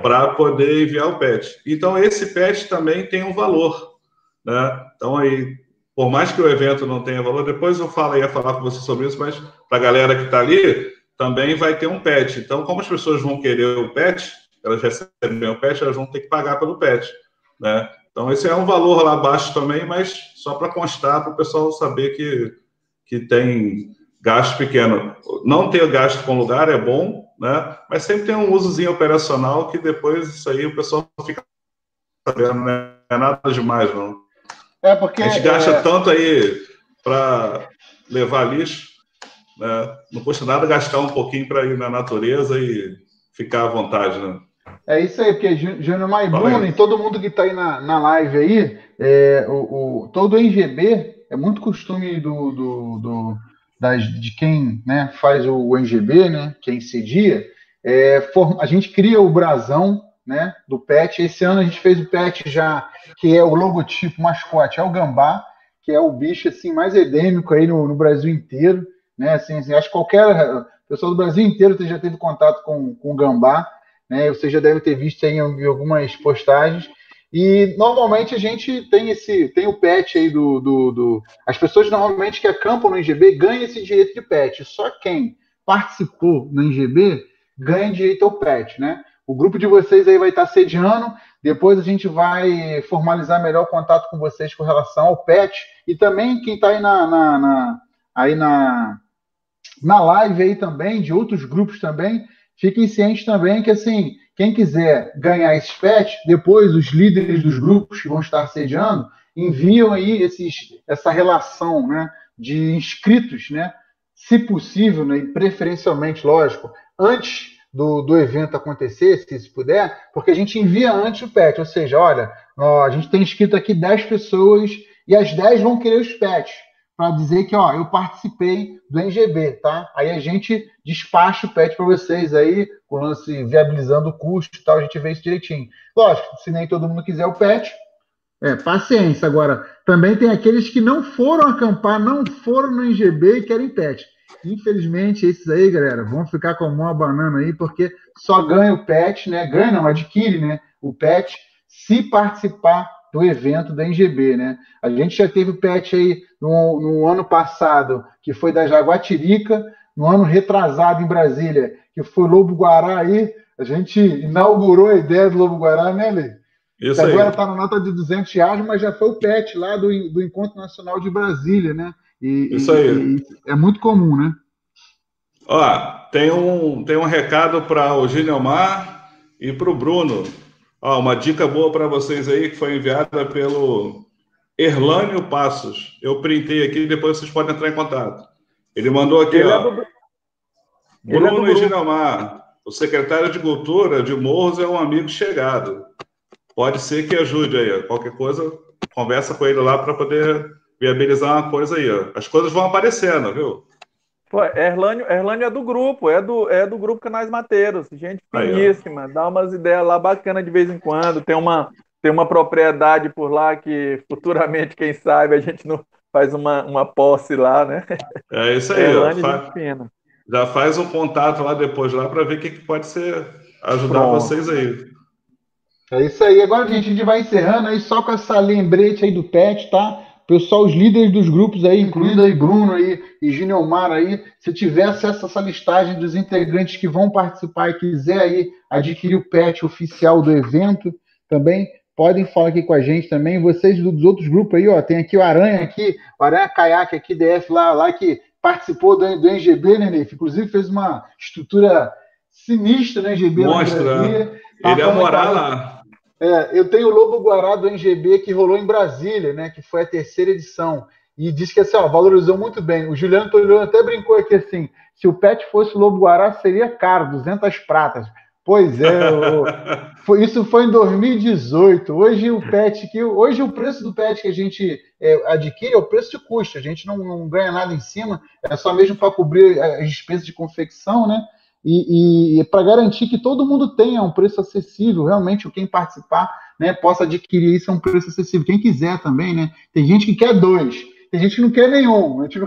para poder enviar o patch. Então, esse patch também tem um valor. Né? Então, aí, por mais que o evento não tenha valor, depois eu falo, ia falar com você sobre isso, mas para a galera que está ali, também vai ter um patch. Então, como as pessoas vão querer o patch, elas recebem o patch, elas vão ter que pagar pelo patch. Né? Então, esse é um valor lá abaixo também, mas só para constar, para o pessoal saber que, que tem gasto pequeno. Não ter gasto com lugar é bom, né? Mas sempre tem um usozinho operacional que depois isso aí o pessoal fica sabendo, né? não é nada demais, não. É porque. A gente gasta é... tanto aí para levar lixo, né? Não custa nada gastar um pouquinho para ir na natureza e ficar à vontade, né? É isso aí, porque Júnior Mai Bruno e todo mundo que está aí na, na live aí, é, o, o, todo o NGB é muito costume do, do, do das, de quem né, faz o NGB, né, quem cedia, é, for, a gente cria o brasão né, do pet. Esse ano a gente fez o pet já, que é o logotipo mascote, é o gambá, que é o bicho assim mais endêmico aí no, no Brasil inteiro. Né, assim, assim, acho que qualquer pessoa do Brasil inteiro já teve contato com, com o gambá né? Você já deve ter visto em algumas postagens. E normalmente a gente tem esse, tem o pet aí do, do, do, As pessoas normalmente que acampam no IGB ganham esse direito de pet. Só quem participou no IGB ganha direito ao pet, né? O grupo de vocês aí vai estar sediando. Depois a gente vai formalizar melhor o contato com vocês com relação ao pet. E também quem está aí na, na, na, aí na, na live aí também, de outros grupos também, Fiquem cientes também que, assim, quem quiser ganhar esses pets, depois os líderes dos grupos que vão estar sediando enviam aí esses, essa relação né, de inscritos, né, se possível, né, e preferencialmente, lógico, antes do, do evento acontecer, se, se puder, porque a gente envia antes o pet, ou seja, olha, ó, a gente tem inscrito aqui 10 pessoas e as 10 vão querer os pets para dizer que ó, eu participei do NGB, tá? Aí a gente despacha o PET para vocês aí, com o lance viabilizando o custo e tal, a gente vê isso direitinho. Lógico, se nem todo mundo quiser o PET, é, paciência. Agora, também tem aqueles que não foram acampar, não foram no NGB e querem PET. Infelizmente, esses aí, galera, vão ficar com uma banana aí, porque só ganha o PET, né? Ganha, não, adquire, né? O PET se participar do evento da NGB, né? A gente já teve o PET aí no, no, ano passado, que foi da Jaguatirica, no ano retrasado em Brasília, que foi Lobo Guará aí, a gente inaugurou a ideia do Lobo Guará, né, Lê? Isso que agora está na nota de 200 reais, mas já foi o PET lá do, do Encontro Nacional de Brasília, né? E, Isso aí. E, é muito comum, né? Ó, tem um, tem um recado para o Gineomar e para o Bruno. Ó, uma dica boa para vocês aí que foi enviada pelo Erlânio Passos. Eu printei aqui, depois vocês podem entrar em contato. Ele mandou aqui, Ele é ó. É do... Bruno é Eginamar, o secretário de Cultura de Morros é um amigo chegado. Pode ser que ajude aí. Qualquer coisa, conversa com ele lá para poder viabilizar uma coisa aí. Ó. As coisas vão aparecendo, viu? Pô, Erlânio, Erlânio é do grupo, é do, é do grupo Canais Mateiros, gente finíssima, Aí, dá umas ideias lá bacanas de vez em quando, tem uma, tem uma propriedade por lá que futuramente, quem sabe, a gente não faz uma, uma posse lá, né? É isso aí, Erlânio, faz, já faz um contato lá depois lá para ver o que, que pode ser ajudar Pronto. vocês aí. É isso aí. Agora, gente, a gente vai encerrando aí só com essa lembrete aí do PET, tá? Pessoal, os líderes dos grupos aí, incluindo aí Bruno aí e Gineomar aí, se tiver acesso a essa listagem dos integrantes que vão participar e quiser aí adquirir o pet oficial do evento, também podem falar aqui com a gente também. Vocês dos outros grupos aí, ó, tem aqui o Aranha aqui, o Aranha Caiaque aqui, DF lá, lá que participou do, do NGB, né, Neif? Inclusive fez uma estrutura sinistra no NGB. Mostra. Ele ia morar lá. É, eu tenho o Lobo Guará do NGB que rolou em Brasília, né? Que foi a terceira edição. E disse que assim, ó, valorizou muito bem. O Juliano Tolhão até brincou aqui assim: se o pet fosse o Lobo Guará, seria caro, 200 pratas. Pois é, o, foi, isso foi em 2018. Hoje o pet que hoje o preço do pet que a gente é, adquire é o preço de custo. A gente não, não ganha nada em cima, é só mesmo para cobrir as despesas de confecção, né? E, e para garantir que todo mundo tenha um preço acessível, realmente quem participar né, possa adquirir isso a um preço acessível. Quem quiser também, né? Tem gente que quer dois, tem gente que não quer nenhum. A gente,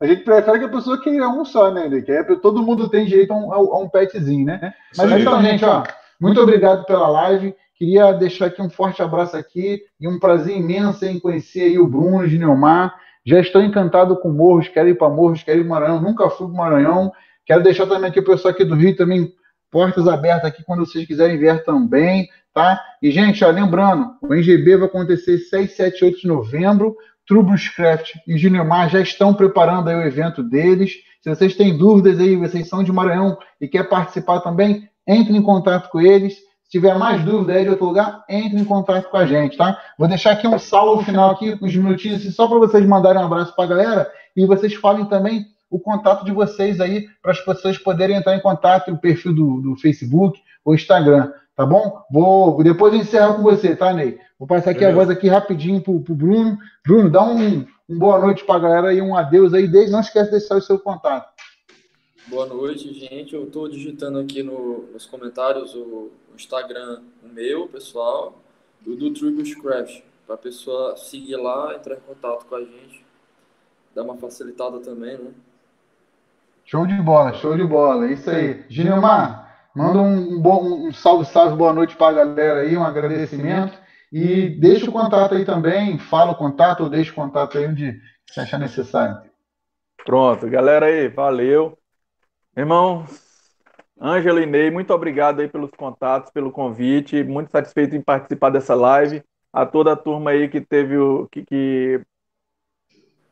a gente prefere que a pessoa queira um só, né? Ele quer, todo mundo tem direito a um, a um petzinho, né? Mas então, gente, ó, muito obrigado pela live. Queria deixar aqui um forte abraço aqui e um prazer imenso em conhecer aí o Bruno de Neomar. Já estou encantado com Morros, quero ir para Morros, quero ir para Maranhão, nunca fui para Maranhão. Quero deixar também aqui o pessoal aqui do Rio também, portas abertas aqui quando vocês quiserem ver também, tá? E, gente, ó, lembrando, o NGB vai acontecer 6, 7, 8 de novembro. Trubushcraft e Junior já estão preparando aí o evento deles. Se vocês têm dúvidas aí, vocês são de Maranhão e quer participar também, entre em contato com eles. Se tiver mais dúvida aí de outro lugar, entre em contato com a gente, tá? Vou deixar aqui um salve final aqui, uns minutinhos, assim, só para vocês mandarem um abraço para a galera e vocês falem também o contato de vocês aí para as pessoas poderem entrar em contato, o perfil do, do Facebook ou Instagram, tá bom? Vou depois eu encerro com você, tá, Ney? Vou passar aqui Beleza. a voz aqui rapidinho pro, pro Bruno. Bruno, dá um, um boa noite para a galera e um adeus aí. Desde, não esquece de deixar o seu contato. Boa noite, gente. Eu estou digitando aqui no, nos comentários o, Instagram o meu, pessoal, e o do Tribuscraft, para a pessoa seguir lá, entrar em contato com a gente, dar uma facilitada também, né? Show de bola, show de bola. É isso aí. Ginilmar, manda um, bom, um salve, salve, boa noite para a galera aí, um agradecimento. E deixa o contato aí também, fala o contato ou deixa o contato aí onde você achar necessário. Pronto, galera aí, valeu. Irmão, Ângela e Ney, muito obrigado aí pelos contatos, pelo convite, muito satisfeito em participar dessa live. A toda a turma aí que teve o que, que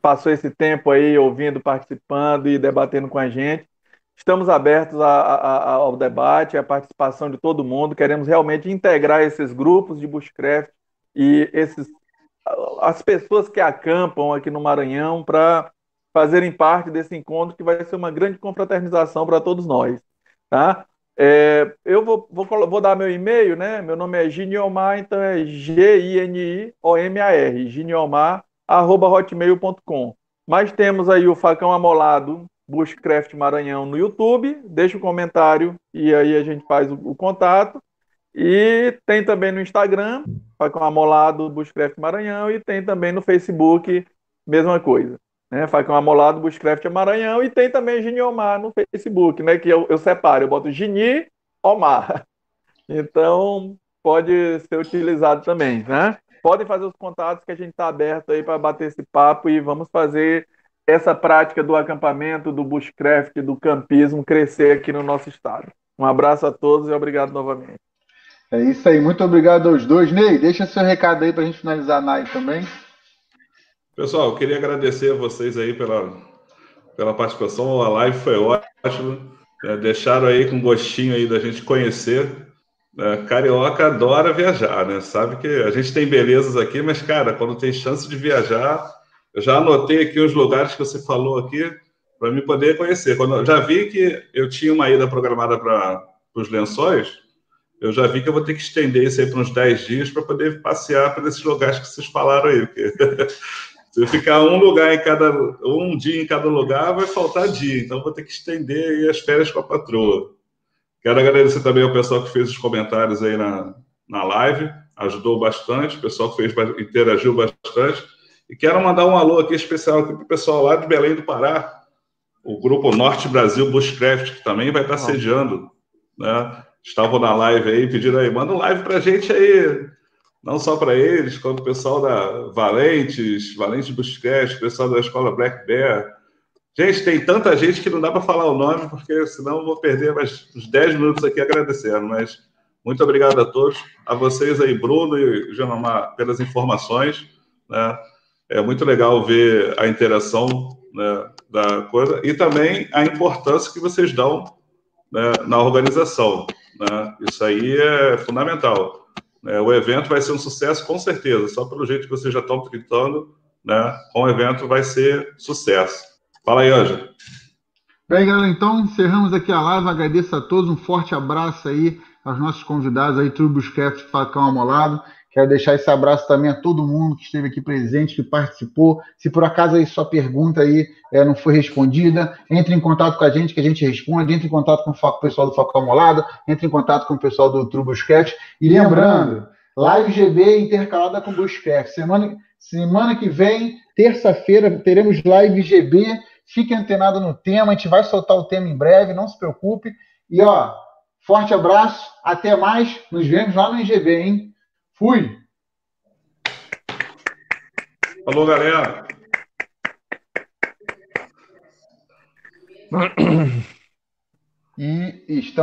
passou esse tempo aí ouvindo, participando e debatendo com a gente. Estamos abertos a, a, ao debate, à participação de todo mundo. Queremos realmente integrar esses grupos de bushcraft e esses, as pessoas que acampam aqui no Maranhão para fazerem parte desse encontro que vai ser uma grande confraternização para todos nós. Tá? É, eu vou, vou, vou, dar meu e-mail, né? Meu nome é Giniomar, então é G-I-N-I-O-M-A-R, giniomar.hotmail.com. Mas temos aí o Facão Amolado Bushcraft Maranhão no YouTube, deixa o um comentário e aí a gente faz o, o, contato. E tem também no Instagram, Facão Amolado Bushcraft Maranhão, e tem também no Facebook, mesma coisa. Né? Facão Amolado Bushcraft Maranhão, e tem também Gini Omar no Facebook, né? Que eu, eu separo, eu boto Gini Omar. Então, pode ser utilizado também, né? Podem fazer os contatos que a gente está aberto aí para bater esse papo e vamos fazer essa prática do acampamento, do bushcraft, do campismo crescer aqui no nosso estado. Um abraço a todos e obrigado novamente. É isso aí, muito obrigado aos dois. Ney, deixa seu recado aí para a gente finalizar a live também. Pessoal, eu queria agradecer a vocês aí pela, pela participação. A live foi ótima. É, deixaram aí com gostinho aí da gente conhecer. É, carioca adora viajar, né? Sabe que a gente tem belezas aqui, mas, cara, quando tem chance de viajar, eu já anotei aqui os lugares que você falou aqui para me poder conhecer. Quando já vi que eu tinha uma ida programada para os lençóis, eu já vi que eu vou ter que estender isso aí para uns 10 dias para poder passear por esses lugares que vocês falaram aí. Porque se eu ficar um lugar em cada um dia em cada lugar, vai faltar dia. Então vou ter que estender as férias com a patroa. Quero agradecer também ao pessoal que fez os comentários aí na, na live, ajudou bastante, o pessoal que fez interagiu bastante. E quero mandar um alô aqui especial para o pessoal lá de Belém do Pará, o grupo Norte Brasil Bushcraft, que também vai estar sediando. Né? Estavam na live aí, pedindo aí, manda um live para a gente aí, não só para eles, quanto o pessoal da Valentes, Valentes Bushcraft, o pessoal da escola Black Bear. Gente, tem tanta gente que não dá para falar o nome, porque senão eu vou perder mais uns 10 minutos aqui agradecendo, mas muito obrigado a todos, a vocês aí, Bruno e Janomar, pelas informações, né? é muito legal ver a interação né, da coisa e também a importância que vocês dão né, na organização. Né? Isso aí é fundamental. É, o evento vai ser um sucesso, com certeza. Só pelo jeito que vocês já estão tritando, né, com o evento vai ser sucesso. Fala aí, Ângelo. Bem, galera, então encerramos aqui a live. Agradeço a todos, um forte abraço aí aos nossos convidados aí, Turboscraft Facão Amolado. Quero deixar esse abraço também a todo mundo que esteve aqui presente, que participou. Se por acaso aí sua pergunta aí é, não foi respondida, entre em contato com a gente que a gente responde, entre em contato com o pessoal do Foco Amolado, entre em contato com o pessoal do Truboscat. E lembrando, live GB intercalada com Buscat. Semana, semana que vem, terça-feira, teremos live GB. Fique antenado no tema, a gente vai soltar o tema em breve, não se preocupe. E ó, forte abraço, até mais, nos vemos lá no IGB, hein? Fui! Falou, galera! E estamos.